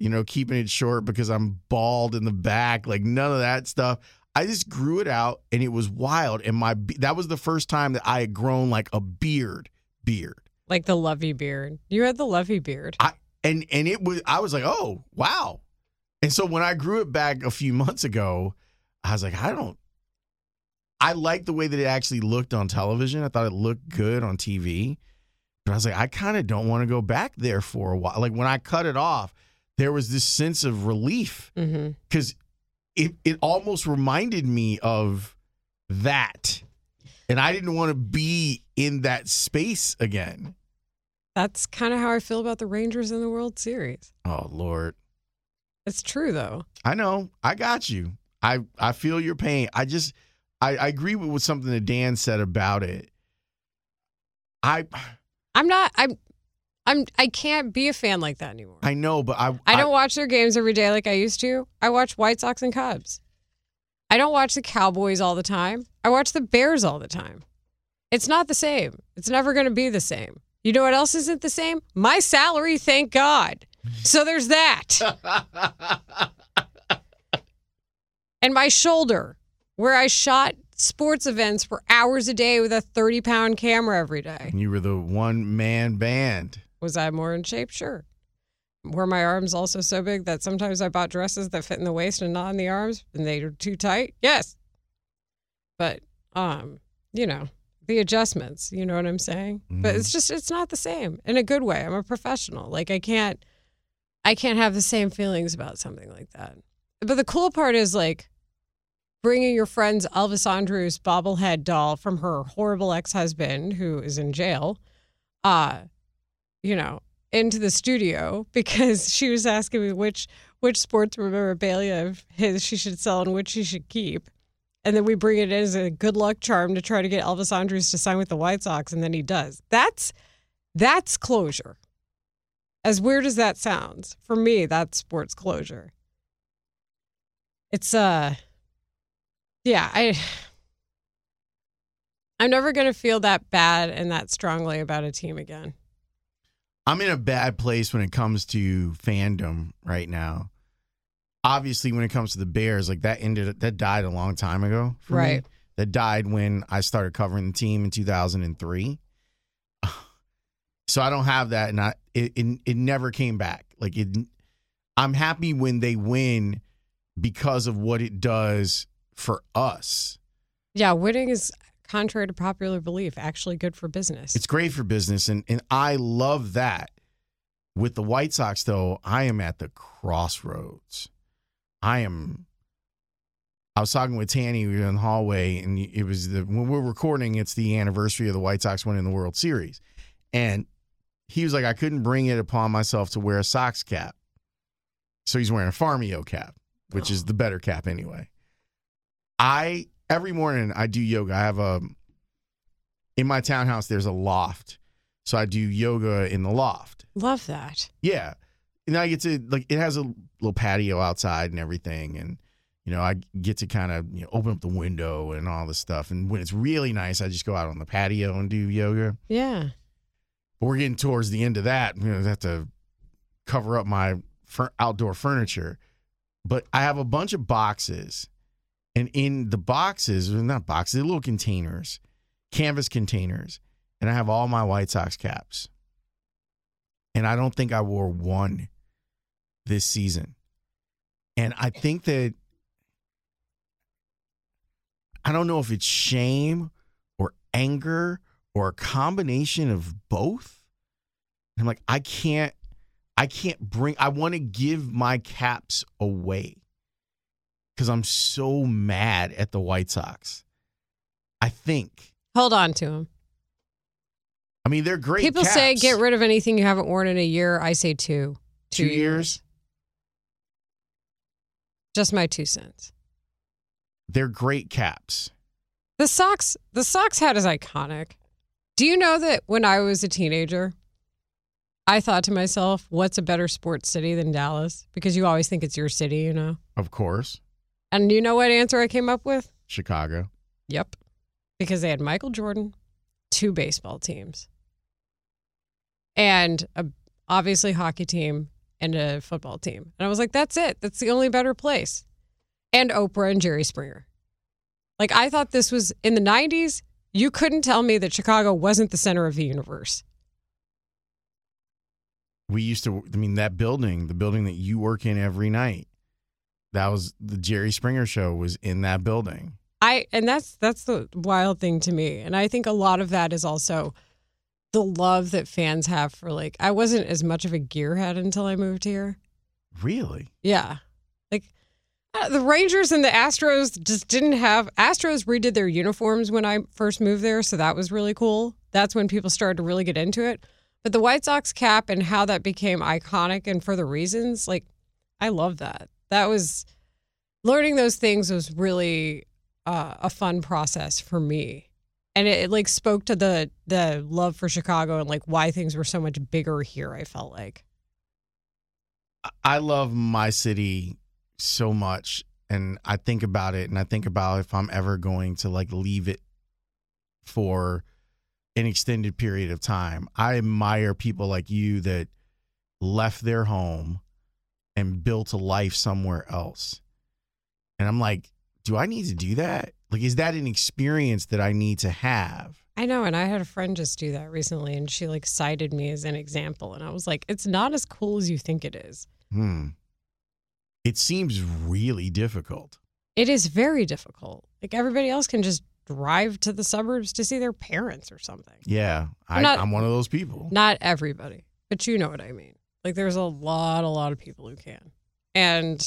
you know, keeping it short because I'm bald in the back. Like none of that stuff. I just grew it out and it was wild. And my that was the first time that I had grown like a beard, beard. like the Lovie beard. You had the Lovie beard. I, and and it was I was like, oh wow. And so when I grew it back a few months ago, I was like, I don't. I like the way that it actually looked on television. I thought it looked good on TV, But I was like, I kind of don't want to go back there for a while. Like when I cut it off, there was this sense of relief Mm-hmm. because it it almost reminded me of that, and I didn't want to be in that space again. That's kind of how I feel about the Rangers in the World Series. Oh Lord, It's true though. I know, I got you. I I feel your pain. I just I, I agree with, with something that Dan said about it. I I'm not. I'm. I'm. I can't be a fan like that anymore. I know, but I I don't watch their games every day like I used to. I watch White Sox and Cubs. I don't watch the Cowboys all the time. I watch the Bears all the time. It's not the same. It's never going to be the same. You know what else isn't the same? My salary, thank God. So there's that. and my shoulder, where I shot sports events for hours a day with a 30 pound camera every day. You were the one man band. Was I more in shape? Sure. Were my arms also so big that sometimes I bought dresses that fit in the waist and not in the arms and they were too tight? Yes. But um, you know, the adjustments, you know what I'm saying? But it's just it's not the same in a good way. I'm a professional. Like I can't I can't have the same feelings about something like that. But the cool part is like bringing your friend's Elvis Andrus bobblehead doll from her horrible ex-husband who is in jail. Uh you know, into the studio because she was asking me which which sports memorabilia of his she should sell and which she should keep. And then we bring it in as a good luck charm to try to get Elvis Andrus to sign with the White Sox, and then he does. That's that's closure. As weird as that sounds, for me, that's sports closure. It's uh yeah, I I'm never gonna feel that bad and that strongly about a team again. I'm in a bad place when it comes to fandom right now. Obviously, when it comes to the Bears, like that ended, that died a long time ago. For Me. Right. That died when I started covering the team in 2003. So I don't have that, and I it it, it never came back. Like it, I'm happy when they win because of what it does for us. Yeah, winning is contrary to popular belief, actually good for business. It's great for business, and and I love that. With the White Sox, though, I am at the crossroads. I am. I was talking with Tanny we were in the hallway, and it was the when we're recording. It's the anniversary of the White Sox winning the World Series, and he was like, I couldn't bring it upon myself to wear a Sox cap, so he's wearing a Farmio cap, which is oh. the better cap anyway. I every morning I do yoga. I have a in my townhouse. There's a loft, so I do yoga in the loft. Love that. Yeah, and I get to like it has a little patio outside and everything, and you know I get to kind of you know open up the window and all this stuff. And when it's really nice, I just go out on the patio and do yoga. Yeah. But we're getting towards the end of that. You know, I have to cover up my outdoor furniture. But I have a bunch of boxes, and in the boxes, not boxes, little containers, canvas containers, and I have all my White Sox caps. And I don't think I wore one this season. And I think that I don't know if it's shame or anger or a combination of both. I'm like, I can't, I can't bring, I want to give my caps away because I'm so mad at the White Sox. I think. Hold on to him. I mean, they're great. People say get rid of anything you haven't worn in a year. I say two. Two years. Just my two cents. They're great caps. The Sox, the Sox hat is iconic. Do you know that when I was a teenager, I thought to myself, what's a better sports city than Dallas? Because you always think it's your city, you know? Of course. And you know what answer I came up with? Chicago. Yep. Because they had Michael Jordan, two baseball teams, and a, obviously hockey team and a football team. And I was like, that's it. That's the only better place. And Oprah and Jerry Springer. Like I thought this was in the 90s, you couldn't tell me that Chicago wasn't the center of the universe. We used to, I mean, that building, the building that you work in every night, that was the Jerry Springer show was in that building. I and that's that's the wild thing to me. And I think a lot of that is also the love that fans have for like I wasn't as much of a gearhead until I moved here. Really? Yeah. Like uh, the Rangers and the Astros just didn't have Astros redid their uniforms when I first moved there, so that was really cool. That's when people started to really get into it. But the White Sox cap and how that became iconic and for the reasons, like I love that. That was learning those things was really uh, a fun process for me. And it, it like spoke to the the love for Chicago and like why things were so much bigger here, I felt like. I love my city so much and I think about it and I think about if I'm ever going to like leave it for an extended period of time. I admire people like you that left their home and built a life somewhere else. And I'm like, do I need to do that? Like is that an experience that I need to have? I know, and I had a friend just do that recently, and she like cited me as an example, and I was like, "It's not as cool as you think it is. Hmm. It seems really difficult. It is very difficult. Like everybody else can just drive to the suburbs to see their parents or something. Yeah, I, not- I'm one of those people. Not everybody, but you know what I mean. Like there's a lot, a lot of people who can, and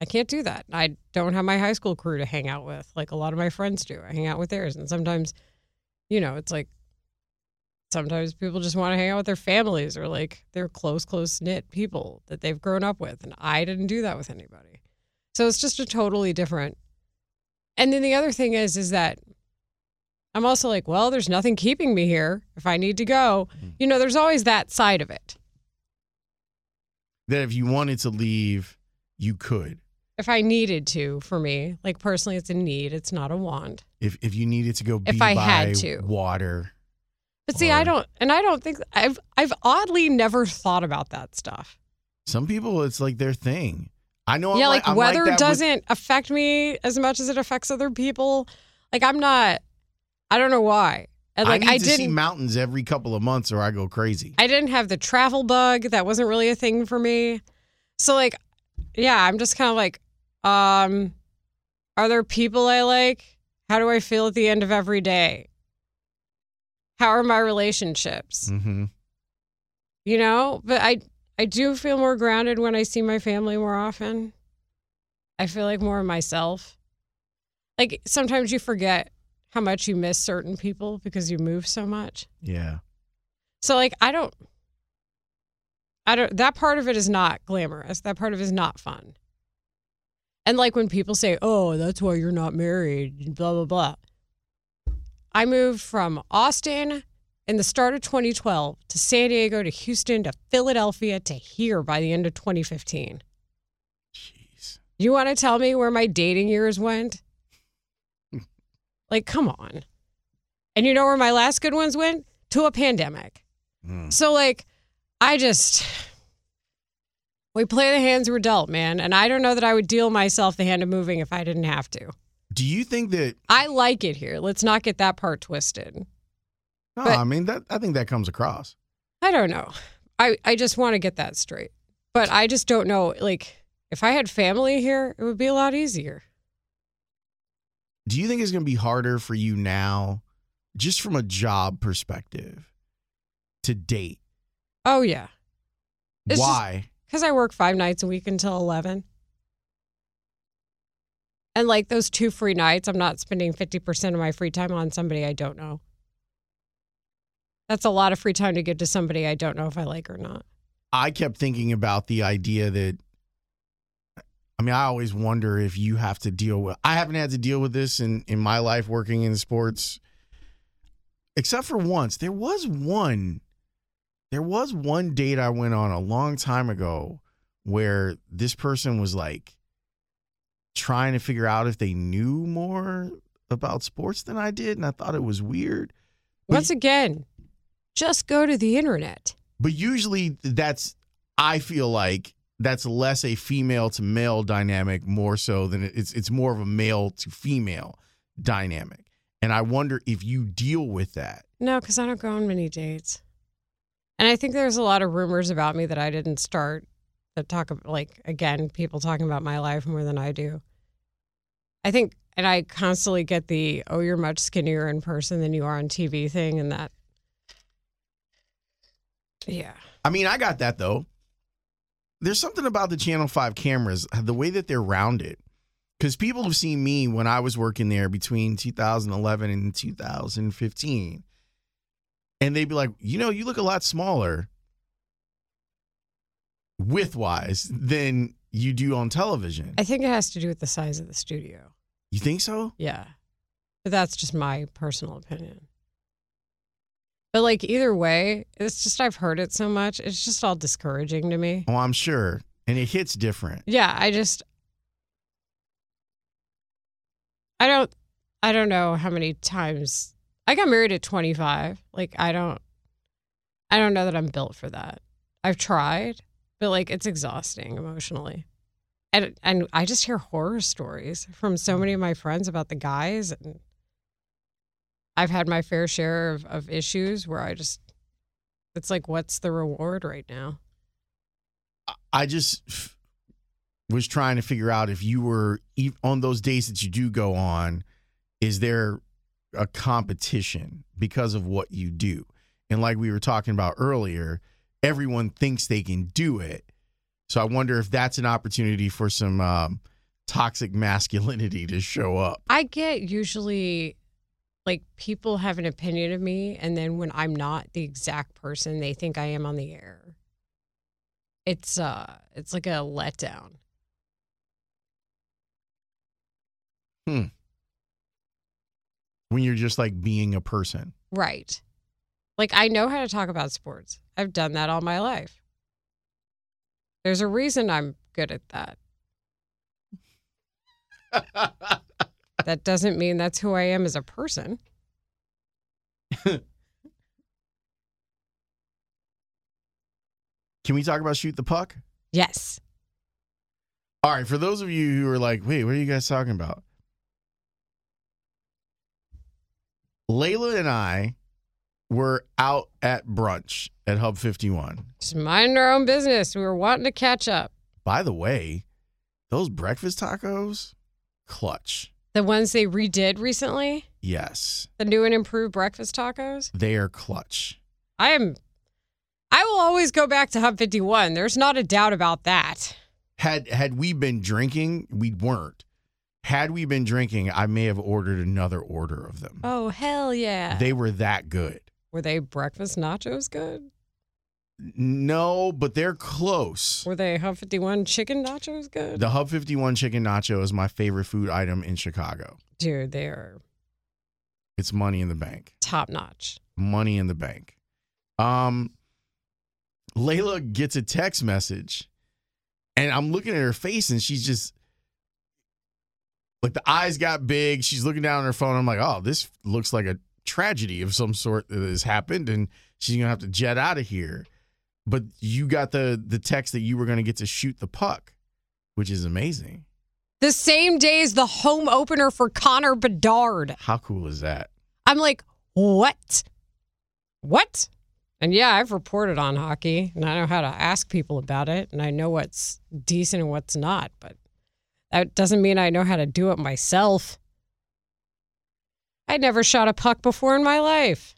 I can't do that. I don't have my high school crew to hang out with, like a lot of my friends do. I hang out with theirs, and sometimes, you know, it's like sometimes people just want to hang out with their families or like their close, close knit people that they've grown up with, and I didn't do that with anybody. So it's just a totally different. And then the other thing is, is that I'm also like, well, there's nothing keeping me here if I need to go. Mm. You know, there's always that side of it. That if you wanted to leave, you could. If I needed to, for me, like personally, it's a need. It's not a want. If if you needed to go be If I by had to. water. But see, I don't, and I don't think I've I've oddly never thought about that stuff. Some people, it's like their thing. I know. I'm yeah, like, like I'm weather that doesn't affect me as much as it affects other people. Like I'm not. I don't know why. And like I need I, to didn't. see mountains every couple of months, or I go crazy. I didn't have the travel bug. That wasn't really a thing for me. So like, yeah, I'm just kind of like, um, are there people I like? How do I feel at the end of every day? How are my relationships? Mm-hmm. You know, but I I do feel more grounded when I see my family more often. I feel like more of myself. Like sometimes you forget how much you miss certain people because you move so much. Yeah. So like I don't I don't that part of it is not glamorous. That part of it is not fun. And like when people say, "Oh, that's why you're not married," blah blah blah. I moved from Austin in the start of 2012 to San Diego to Houston to Philadelphia to here by the end of 2015. Jeez. You want to tell me where my dating years went? Like, come on. And you know where my last good ones went? To a pandemic. Mm. So like I just we play the hands we're dealt, man. And I don't know that I would deal myself the hand of moving if I didn't have to. Do you think that? I like it here. Let's not get that part twisted. No, But- I mean that. I think that comes across. I don't know. I, I just want to get that straight. But I just don't know. Like, if I had family here, it would be a lot easier. Do you think it's going to be harder for you now, just from a job perspective, to date? Oh, yeah. It's Why? Because I work five nights a week until 11. And like those two free nights, I'm not spending 50% of my free time on somebody I don't know. That's a lot of free time to give to somebody I don't know if I like or not. I kept thinking about the idea that I mean, I always wonder if you have to deal with I haven't had to deal with this in in my life working in sports except for once. There was one there was one date I went on a long time ago where this person was like trying to figure out if they knew more about sports than I did and I thought it was weird. But Once again, just go to the internet. but usually that's I feel like that's less a female to male dynamic more so than it's it's more of a male to female dynamic. And I wonder if you deal with that. No, because I don't go on many dates. And I think there's a lot of rumors about me that I didn't start that talk about, like, again, people talking about my life more than I do. I think, and I constantly get the, oh, you're much skinnier in person than you are on TV thing. And that, Yeah. I mean, I got that though. There's something about the Channel 5 cameras, uh, the way that they're rounded. Because people have seen me when I was working there between 2011 and 2015. And they'd be like, you know, you look a lot smaller width wise than you do on television. I think it has to do with the size of the studio. You think so? Yeah. But that's just my personal opinion. But like either way, it's just I've heard it so much. It's just all discouraging to me. Oh, I'm sure. And it hits different. Yeah, I just I don't I don't know how many times I got married at 25. Like I don't I don't know that I'm built for that. I've tried, but like it's exhausting emotionally. And and I just hear horror stories from so many of my friends about the guys and I've had my fair share of, of issues where I just it's like what's the reward right now? I just was trying to figure out if you were on those days that you do go on, is there a competition because of what you do? And like we were talking about earlier, everyone thinks they can do it. So I wonder if that's an opportunity for some um, toxic masculinity to show up. I get usually like people have an opinion of me and then when I'm not the exact person they think I am on the air. It's uh it's like a letdown. Hmm. When you're just like being a person. Right. Like I know how to talk about sports. I've done that all my life. There's a reason I'm good at that. that doesn't mean that's who I am as a person. Can we talk about shoot the puck? Yes. All right, for those of you who are like, wait, what are you guys talking about? Leila and I were out at brunch at Hub 51. Just mind our own business. We were wanting to catch up. By the way, those breakfast tacos, clutch. The ones they redid recently, Yes, the new and improved breakfast tacos. they are clutch. I am I will always go back to Hub 51. There's not a doubt about that. Had had we been drinking, we weren't. Had we been drinking, I may have ordered another order of them. Oh, hell yeah. They were that good. Were they breakfast nachos good? No, but they're close. Were they Hub 51 chicken nachos good? The Hub 51 chicken nacho is my favorite food item in Chicago. Dude, they are It's money in the bank. top notch. Money in the bank. Um Leila gets a text message and I'm looking at her face and she's just like the eyes got big. She's looking down at her phone. I'm like, oh, this looks like a tragedy of some sort that has happened and she's gonna have to jet out of here. But you got the the text that you were gonna get to shoot the puck, which is amazing. The same day as the home opener for Connor Bedard. How cool is that? I'm like, what? What? And yeah, I've reported on hockey and I know how to ask people about it and I know what's decent and what's not, but that doesn't mean I know how to do it myself. I never shot a puck before in my life.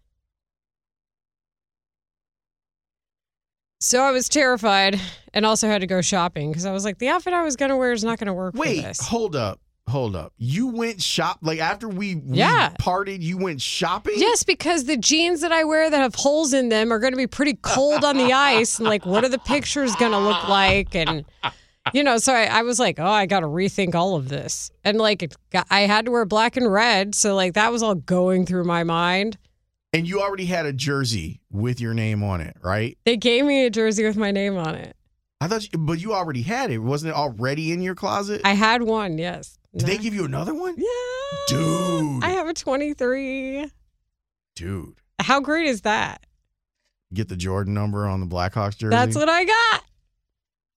So I was terrified and also had to go shopping because I was like, the outfit I was going to wear is not going to work for Wait, hold up. Hold up. You went shop like after we, we Yeah. parted, you went shopping? Yes, because the jeans that I wear that have holes in them are going to be pretty cold on the ice. And like, what are the pictures going to look like? And, you know, so I, I was like, oh, I got to rethink all of this. And like, it got, I had to wear black and red. So like, that was all going through my mind. And you already had a jersey with your name on it, right? They gave me a jersey with my name on it. I thought, you, but you already had it. Wasn't it already in your closet? I had one, yes. Did they give you another one? Yeah. Dude. I have a 23. Dude. How great is that? Get the Jordan number on the Blackhawks jersey. That's what I got.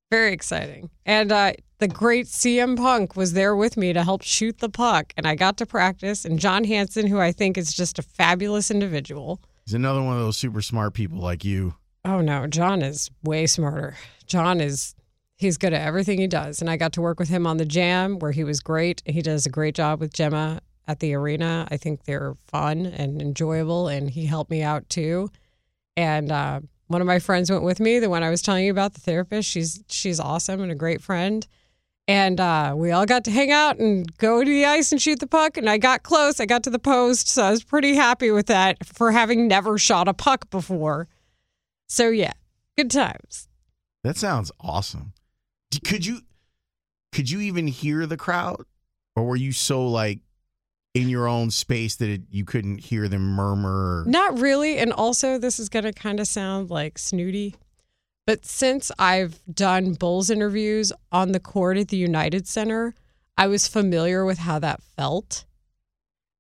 Very exciting. And uh, the great CM Punk was there with me to help shoot the puck. And I got to practice. And John Hanson, who I think is just a fabulous individual. He's another one of those super smart people like you. Oh, no. John is way smarter. John is, he's good at everything he does. And I got to work with him on the jam where he was great. He does a great job with Gemma at the arena. I think they're fun and enjoyable. And he helped me out too. And uh, one of my friends went with me. The one I was telling you about, the therapist. She's she's awesome and a great friend. And uh, we all got to hang out and go to the ice and shoot the puck. And I got close. I got to the post, so I was pretty happy with that for having never shot a puck before. So yeah, good times. That sounds awesome. Could you could you even hear the crowd, or were you so like in your own space that it, you couldn't hear them murmur? Not really. And also, this is going to kind of sound like snooty, but since I've done Bulls interviews on the court at the United Center, I was familiar with how that felt.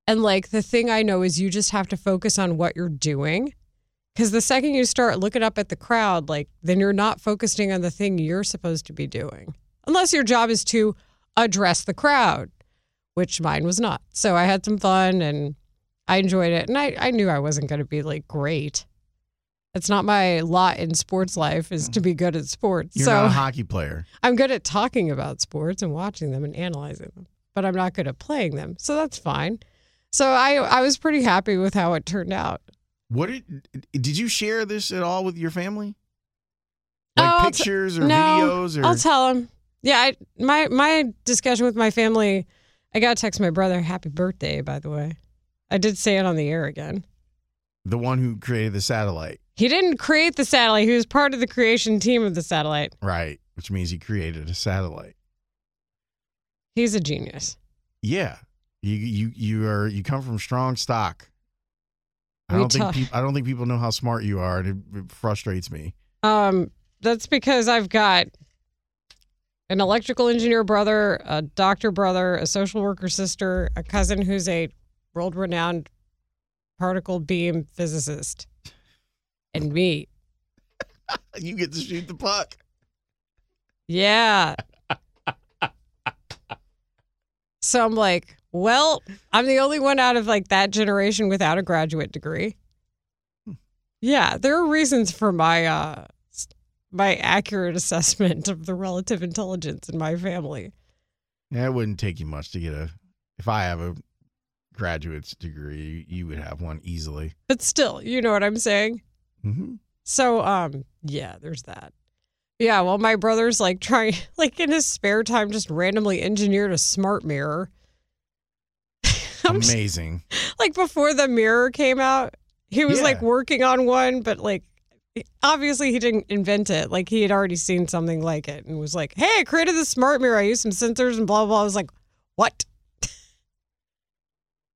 And like the thing I know is you just have to focus on what you're doing. Because the second you start looking up at the crowd, like then you're not focusing on the thing you're supposed to be doing, unless your job is to address the crowd, which mine was not. So I had some fun and I enjoyed it. And I, I knew I wasn't going to be like great. It's not my lot in sports life is to be good at sports. You're so not a hockey player. I'm good at talking about sports and watching them and analyzing them, but I'm not good at playing them. So that's fine. So I I was pretty happy with how it turned out. What did did you share this at all with your family? Like Oh, pictures or no, videos or I'll tell them. Yeah, I, my my discussion with my family. I got to text my brother happy birthday. By the way, I did say it on the air again. the one who created the satellite, He didn't create the satellite. He was part of the creation team of the satellite. right? Which means he created a satellite. He's a genius. Yeah, you you you are you come from strong stock. I We don't think peop I don't think people know how smart you are, and it, it frustrates me. Um, that's because I've got an electrical engineer brother, a doctor brother, a social worker sister, a cousin who's a world renowned particle beam physicist, and me. You get to shoot the puck. Yeah. so I'm like, well, I'm the only one out of like that generation without a graduate degree. Yeah, there are reasons for my uh my accurate assessment of the relative intelligence in my family. Yeah, it wouldn't take you much to get a. If I have a graduate's degree, you would have one easily. But still, you know what I'm saying? Hmm So um yeah, there's that. Yeah, well my brother's like trying like in his spare time just randomly engineered a smart mirror. Just- Amazing. like before the mirror came out, he was like working on one, but like obviously he didn't invent it. Like he had already seen something like it and was like, "Hey, I created this smart mirror. I used some sensors and blah blah." blah. I was like, "What?"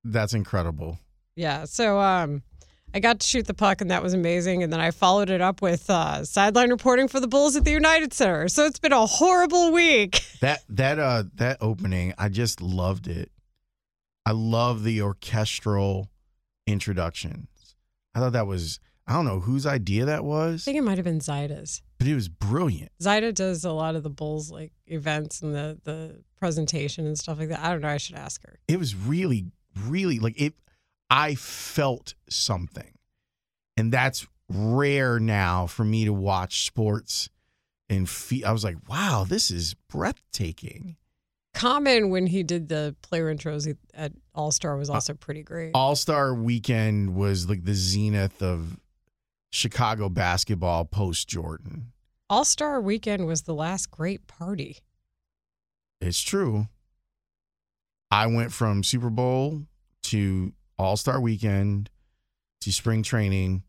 That's incredible. Yeah. So um, I got to shoot the puck and that was amazing. And then I followed it up with uh, sideline reporting for the Bulls at the United Center. So it's been a horrible week. That that uh that opening, I just loved it. I love the orchestral introductions. I thought that was I don't know whose idea that was. I think it might have been Zaida's. but it was brilliant. Zaida does a lot of the Bulls like events and the the presentation and stuff like that. I don't know. I should ask her. It was really, really like it. I felt something, and that's rare now for me to watch sports and feel. I was like, wow, this is breathtaking. Common when he did the player intros at All Star Uh, was also pretty great. All Star Weekend was like the zenith of Chicago basketball post Jordan. All Star Weekend was the last great party. It's true. I went from Super Bowl to All Star Weekend to spring training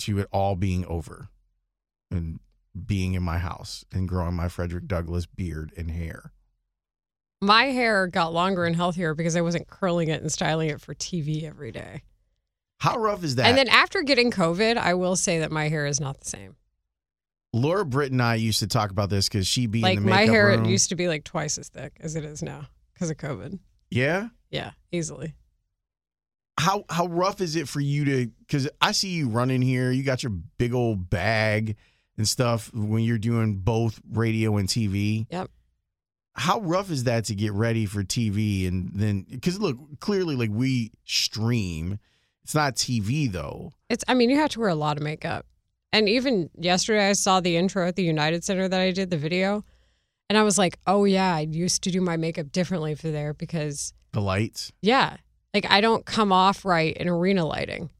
to it all being over and being in my house and growing my Frederick Douglass beard and hair. My hair got longer and healthier because I wasn't curling it and styling it for TV every day. How rough is that? And then after getting COVID, I will say that my hair is not the same. Laura Britt and I used to talk about this because she be like in the my hair room. used to be like twice as thick as it is now because of COVID. yeah. Yeah, easily. How how rough is it for you to? Because I see you running here. You got your big old bag and stuff when you're doing both radio and TV. Yep. how rough is that to get ready for TV and then because look clearly like we stream it's not TV though It's. I mean, you have to wear a lot of makeup. And even yesterday, I saw the intro at the United Center that I did the video, and I was like, "Oh yeah, I used to do my makeup differently for there because the lights yeah, like I don't come off right in arena lighting."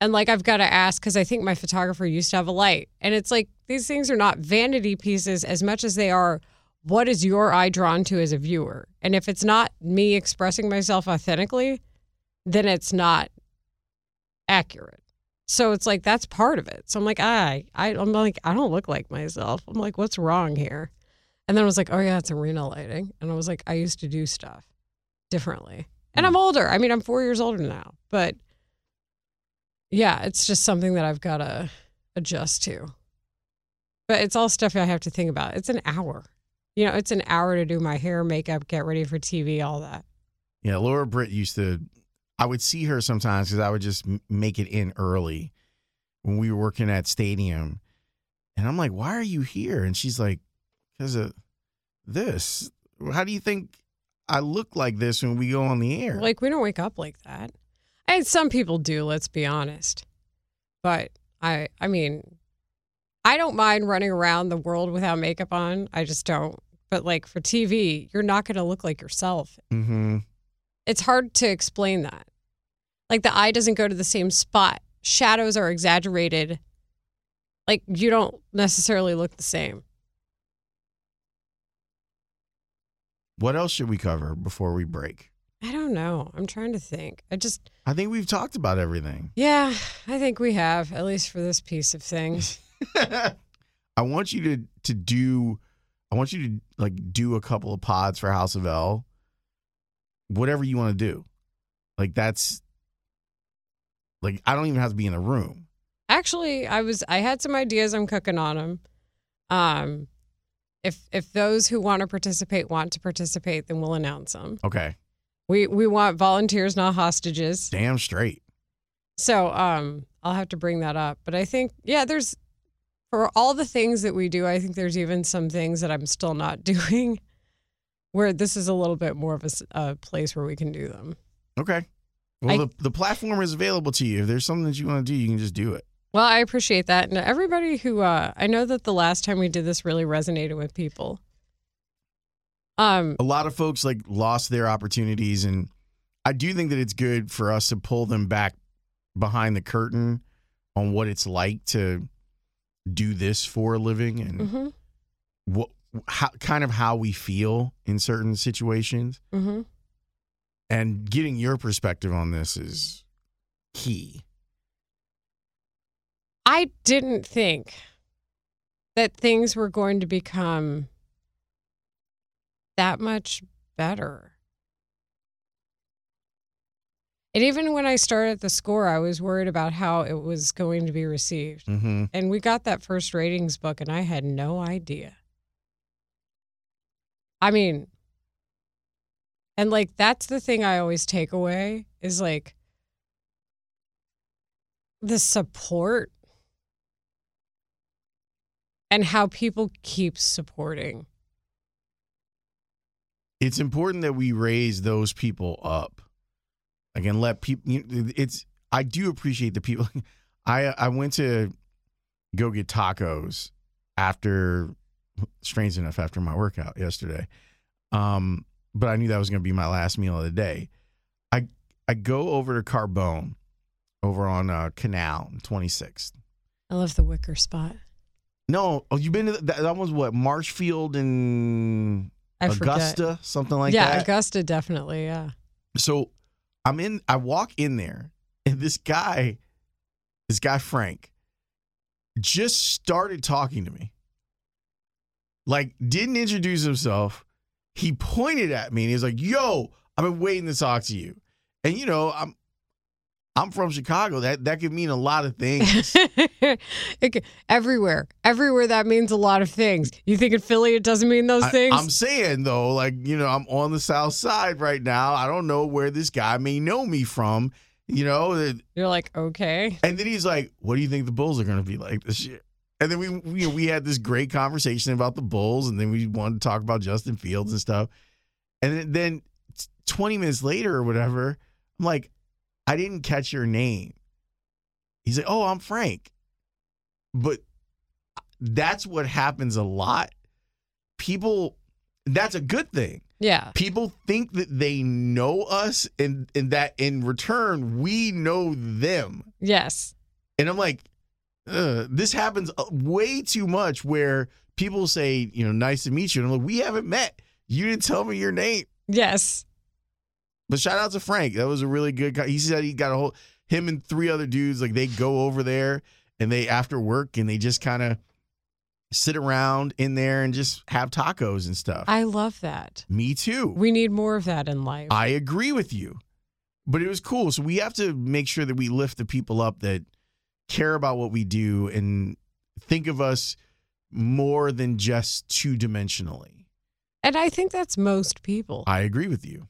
And like I've got to ask because I think my photographer used to have a light. And it's like these things are not vanity pieces as much as they are what is your eye drawn to as a viewer? And if it's not me expressing myself authentically, then it's not accurate. So it's like that's part of it. So I'm like, I, I I'm like, I don't look like myself. I'm like, what's wrong here? And then I was like, oh yeah, it's arena lighting. And I was like, I used to do stuff differently. And I'm hmm. older. I mean, I'm four years older now. But yeah, it's just something that I've got to adjust to. But it's all stuff I have to think about. It's an hour. You know, it's an hour to do my hair, makeup, get ready for TV, all that. Yeah, Laura Britt used to. I would see her sometimes because I would just make it in early when we were working at Stadium, and I'm like, "Why are you here?" And she's like, "Because of this. How do you think I look like this when we go on the air?" Like, we don't wake up like that. And some people do, let's be honest. But I, I mean, I don't mind running around the world without makeup on. I just don't. But like for TV, you're not going to look like yourself. mm-hmm. It's hard to explain that. Like the eye doesn't go to the same spot. Shadows are exaggerated. Like you don't necessarily look the same. What else should we cover before we break? I don't know. I'm trying to think. I just, I think we've talked about everything. yeah, I think we have, at least for this piece of things. I want you to to do. I want you to like do a couple of pods for House of L. Whatever you want to do, like that's like I don't even have to be in the room. Actually, I was I had some ideas. I'm cooking on them. Um, if if those who want to participate want to participate, then we'll announce them. Okay, We we want volunteers, not hostages. damn straight. So um, I'll have to bring that up. But I think yeah, there's for all the things that we do. I think there's even some things that I'm still not doing, where this is a little bit more of a place where we can do them. Okay. Well, I- the the platform is available to you. If there's something that you want to do, you can just do it. Well, I appreciate that, and everybody who uh, I know that the last time we did this really resonated with people. Um, a lot of folks like lost their opportunities and i do think that it's good for us to pull them back behind the curtain on what it's like to do this for a living and mhm, what how, kind of how we feel in certain situations mhm. and getting your perspective on this is key I didn't think that things were going to become that much better. And even when I started the score, I was worried about how it was going to be received. mm-hmm. And we got that first ratings book, and I had no idea. I mean, and like, that's the thing I always take away is like the support and how people keep supporting. it's important that we raise those people up. Like and let people it's i do appreciate the people. I i went to go get tacos after strange enough after my workout yesterday. Um but i knew that was going to be my last meal of the day. I i go over to carbone over on uh canal 26th I love the wicker spot. No oh you've been to the, that, that was what marshfield and I forget. augusta something like yeah, that Yeah, Augusta definitely. Yeah. so I'm in I walk in there and this guy this guy Frank just started talking to me. Like didn't introduce himself. He pointed at me and he was like, "Yo, I've been waiting to talk to you." And you know, I'm I'm from Chicago. That that could mean a lot of things. C- everywhere, everywhere that means a lot of things. You think in Philly it doesn't mean those I, things? I'm saying though, like you know, I'm on the South Side right now. I don't know where this guy may know me from. You know, You're like, okay. And then he's like, "What do you think the Bulls are going to be like this year?" And then we we we had this great conversation about the Bulls, and then we wanted to talk about Justin Fields and stuff. And then, then twenty minutes later or whatever, I'm like, "I didn't catch your name." He's like, "Oh, I'm Frank," but that's what happens a lot. People, that's a good thing. Yeah. People think that they know us and, and that in return, we know them. Yes. And I'm like, uh, this happens uh, way too much where people say, you know, nice to meet you. And I'm like, we haven't met. You didn't tell me your name. Yes. But shout out to Frank. That was a really good guy. He said he got a whole, him and three other dudes, like they go over there and they, after work, and they just kind of sit around in there and just have tacos and stuff. I love that. Me too. We need more of that in life. I agree with you. But it was cool. So we have to make sure that we lift the people up that care about what we do and think of us more than just two dimensionally. and I think that's most people. I agree with you.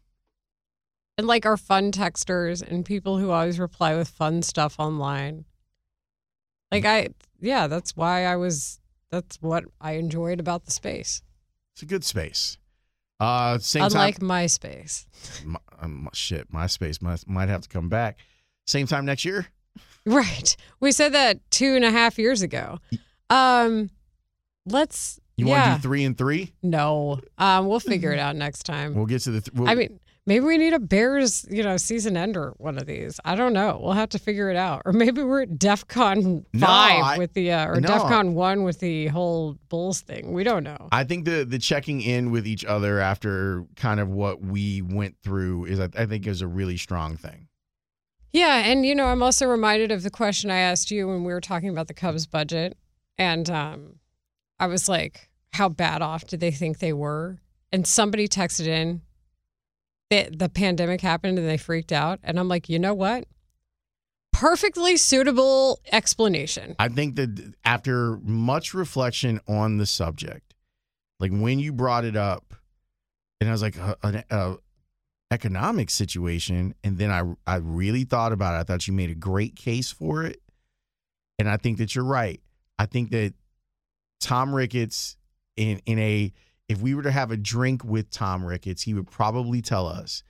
And like our fun texters and people who always reply with fun stuff online. Like I yeah, that's why I was that's what I enjoyed about the space. It's a good space. Uh, same Unlike time. MySpace. My, um, shit, MySpace might, might have to come back. Same time next year. Right. We said that two and a half years ago. Um let's You want to do three and three? No. Um we'll figure it out next time. We'll get to the. Th- we'll, I mean, maybe we need a Bears, you know, season ender one of these. I don't know. We'll have to figure it out. Or maybe we're at DEF CON No, 5 I- with the, uh, or no. DEF CON 1 with the whole Bulls thing. We don't know. I think the the checking in with each other after kind of what we went through is, I, I think, is a really strong thing. Yeah. And, you know, I'm also reminded of the question I asked you when we were talking about the Cubs budget. And um, I was like, how bad off did they think they were? And somebody texted in the pandemic happened and they freaked out. And I'm like, you know what? Perfectly suitable explanation. I think that after much reflection on the subject, like when you brought it up, and I was like, an uh, economic situation, and then I I really thought about it. I thought you made a great case for it, and I think that you're right. I think that Tom Ricketts in in a if we were to have a drink with Tom Ricketts, he would probably tell us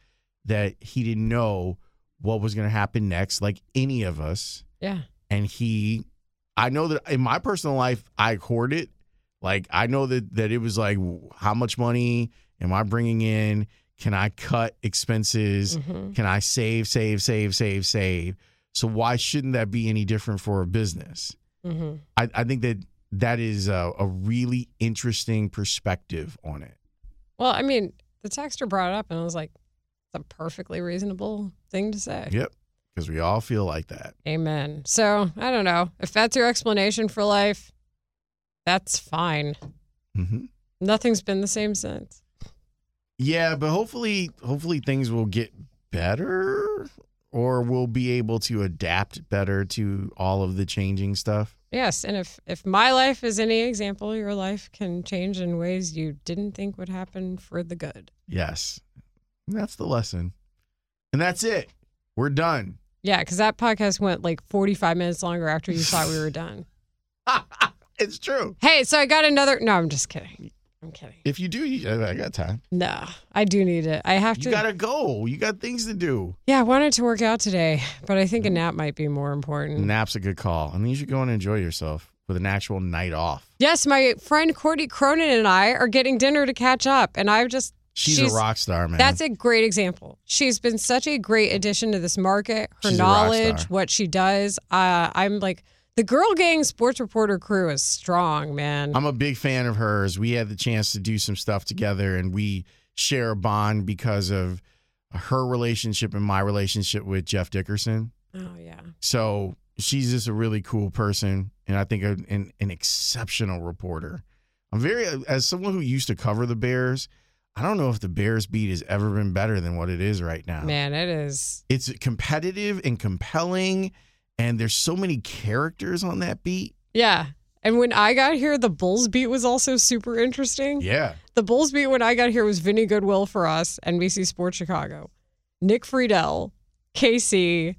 that he didn't know what was going to happen next, like any of us. Yeah. and he i know that in my personal life i hoard it. Like i know that that it was like how much money am i bringing in? Can i cut expenses? Mhm. can i save save save save save? So why shouldn't that be any different for a business? Hmm i, I think that that is a, a really interesting perspective on it Well, I mean, the texter brought it up, and I was like, "It's a perfectly reasonable thing to say." yep because we all feel like that Amen. So I don't know if that's your explanation for life. That's fine. hmm Nothing's been the same since. Yeah, but hopefully, hopefully things will get better, or we'll be able to adapt better to all of the changing stuff. Yes, and if if my life is any example, your life can change in ways you didn't think would happen for the good. Yes, And that's the lesson, and that's it. We're done. Yeah, because that podcast went like 45 minutes longer after you thought we were done. it's true. Hey, so I got another. No, I'm just kidding. I'm kidding. If you do, you, I got time. No, I do need it. I have to. You gotta go. You got things to do. yeah, I wanted to work out today, but I think a nap might be more important. Nap's a good call. I mean, you should go and enjoy yourself with an actual night off. Yes, my friend Courtney Cronin and I are getting dinner to catch up, and I've just She's, a rock star, man. That's a great example. She's been such a great addition to this market. Her She's knowledge, what she does. Uh, I'm like the Girl Gang Sports Reporter crew is strong, man. I'm a big fan of hers. We had the chance to do some stuff together, and we share a bond because of her relationship and my relationship with Jeff Dickerson. oh yeah, So she's just a really cool person, and I think an, an, an exceptional reporter. I'm very, as someone who used to cover the Bears, I don't know if the Bears beat has ever been better than what it is right now. man, it is. It's competitive and compelling, and there's so many characters on that beat. Yeah. And when I got here, the Bulls beat was also super interesting. Yeah. The Bulls beat when I got here was Vinny Goodwill for us, NBC Sports Chicago, Nick Friedell, Casey,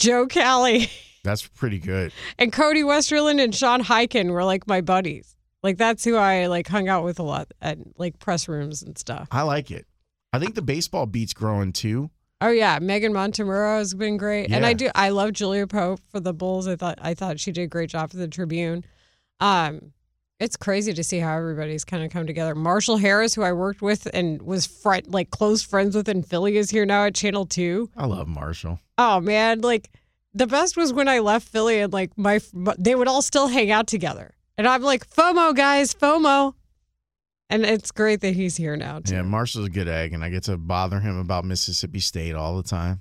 Joe Kelly. That's pretty good. And Cody Westerlund and Sean Highkin were like my buddies. Like that's who I like hung out with a lot at like press rooms and stuff. I like it. I think the baseball beat's growing too. Oh yeah, Meghan Montemurro has been great, and I do. I love Julia Pope for the Bulls. I thought I thought she did a great job for the Tribune. Um, It's crazy to see how everybody's kind of come together. Marshall Harris, who I worked with and was fr- like close friends with in Philly, is here now at Channel Two. I love Marshall. Oh man, like the best was when I left Philly and like my they would all still hang out together, and I'm like FOMO guys, FOMO. And it's great that he's here now too. Yeah, Marshall's a good egg, and I get to bother him about Mississippi State all the time.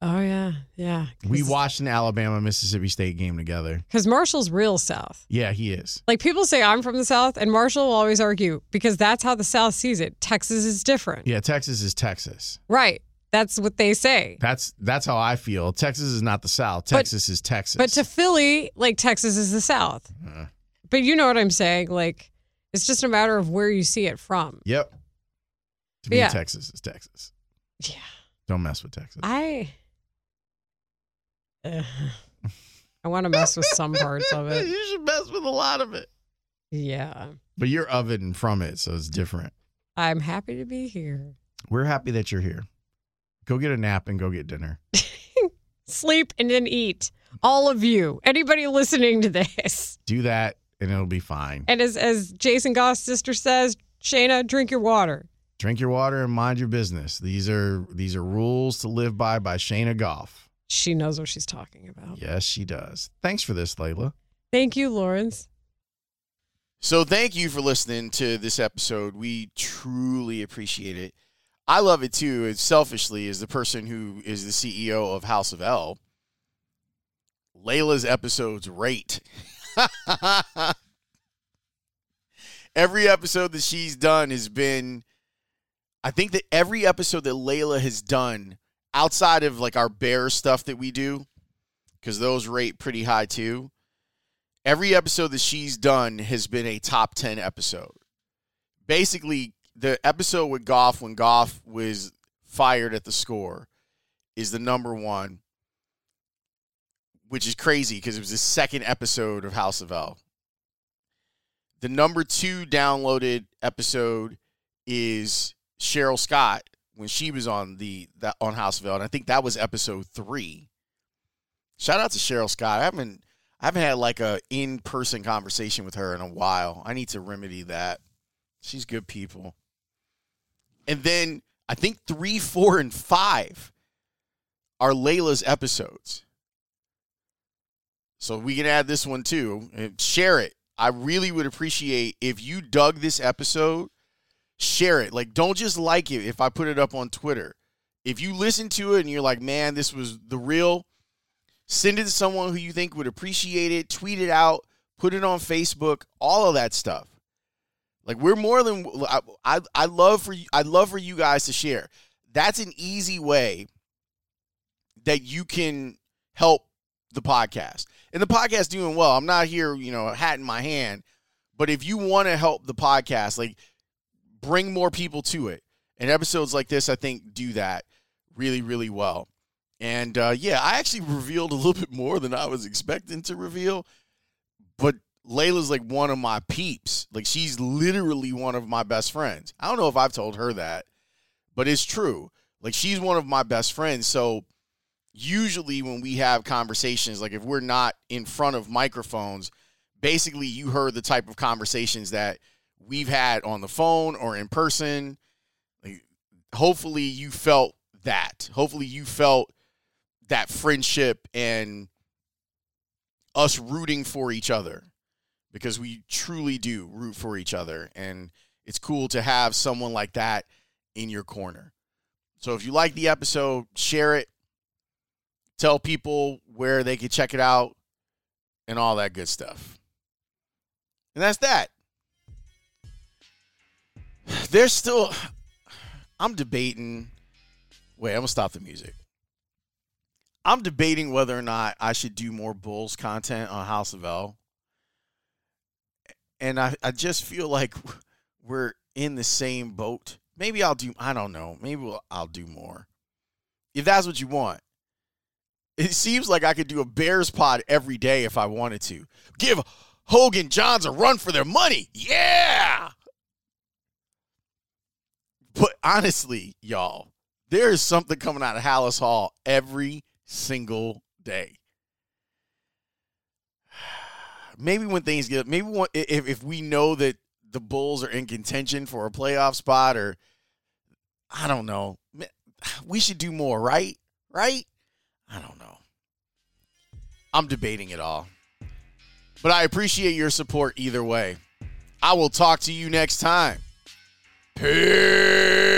Oh yeah, yeah. We watched an Alabama Mississippi State game together. because Marshall's real South. Yeah, he is. Like people say I'm from the South, and Marshall will always argue because that's how the South sees it. Texas is different. Yeah, Texas is Texas. Right. That's what they say. That's that's how I feel. Texas is not the South. But- Texas is Texas. But to Philly, like Texas is the South. Uh, But you know what I'm saying? Like it's just a matter of where you see it from. yep. To me, Yeah. Texas is Texas. Yeah. Don't mess with Texas. I Ugh. I want to mess with some parts of it. you should mess with a lot of it. Yeah. But you're of it and from it, so it's different. I'm happy to be here. We're happy that you're here. Go get a nap and go get dinner. Sleep and then eat. All of you. Anybody listening to this. Do that and it'll be fine. And as as Jason Goff's sister says, Shayna, drink your water. Drink your water and mind your business. These are these are rules to live by by Shayna Goff. She knows what she's talking about. Yes, she does. Thanks for this, Leila. Thank you, Laurence. So thank you for listening to this episode. We truly appreciate it. I love it too. It's selfishly as the person who is the CEO of House of L. Leila's episodes rate. every episode that she's done has been I think that every episode that Leila has done outside of like our bear stuff that we do cuz those rate pretty high too every episode that she's done has been a top 10 episode. Basically, the episode with Goff when Goff was fired at the score is the number one, which is crazy because it was the second episode of House of L. The number two downloaded episode is Cheryl Scott when she was on the that on House of L, and I think that was episode three. Shout out to Cheryl Scott. I haven't I haven't had like a in person conversation with her in a while. I need to remedy that. She's good people. And then I think three, four, and five are Leila's episodes. So we can add this one too. Share it. I really would appreciate if you dug this episode, share it. Like, don't just like it if I put it up on Twitter. If you listen to it and you're like, man, this was the real, send it to someone who you think would appreciate it, tweet it out, put it on Facebook, all of that stuff. Like we're more than I, I I love for you I love for you guys to share. That's an easy way that you can help the podcast. And the podcast doing well. I'm not here, you know, hat in my hand, but if you want to help the podcast, like bring more people to it. And episodes like this I think do that really really well. And uh, yeah, I actually revealed a little bit more than I was expecting to reveal. But Leila's like one of my peeps. Like she's literally one of my best friends. I don't know if I've told her that, but it's true. Like she's one of my best friends. So usually when we have conversations, like if we're not in front of microphones, basically you heard the type of conversations that we've had on the phone or in person. Like hopefully you felt that. Hopefully you felt that friendship and us rooting for each other because we truly do root for each other and it's cool to have someone like that in your corner. So if you like the episode, share it. Tell people where they can check it out and all that good stuff. And that's that. There's still I'm debating Wait, I'm going to stop the music. I'm debating whether or not I should do more Bulls content on House of L. And I, I just feel like we're in the same boat. Maybe I'll do, I don't know. Maybe we'll, I'll do more. If that's what you want. It seems like I could do a Bears pod every day if I wanted to. Give Hoge and Jahns a run for their money. Yeah. But honestly, y'all, there is something coming out of Halas Hall every single day. maybe when things get maybe when, if if we know that the Bulls are in contention for a playoff spot or I don't know, we should do more, right? Right? I don't know. I'm debating it all. But I appreciate your support either way. I will talk to you next time. Peace.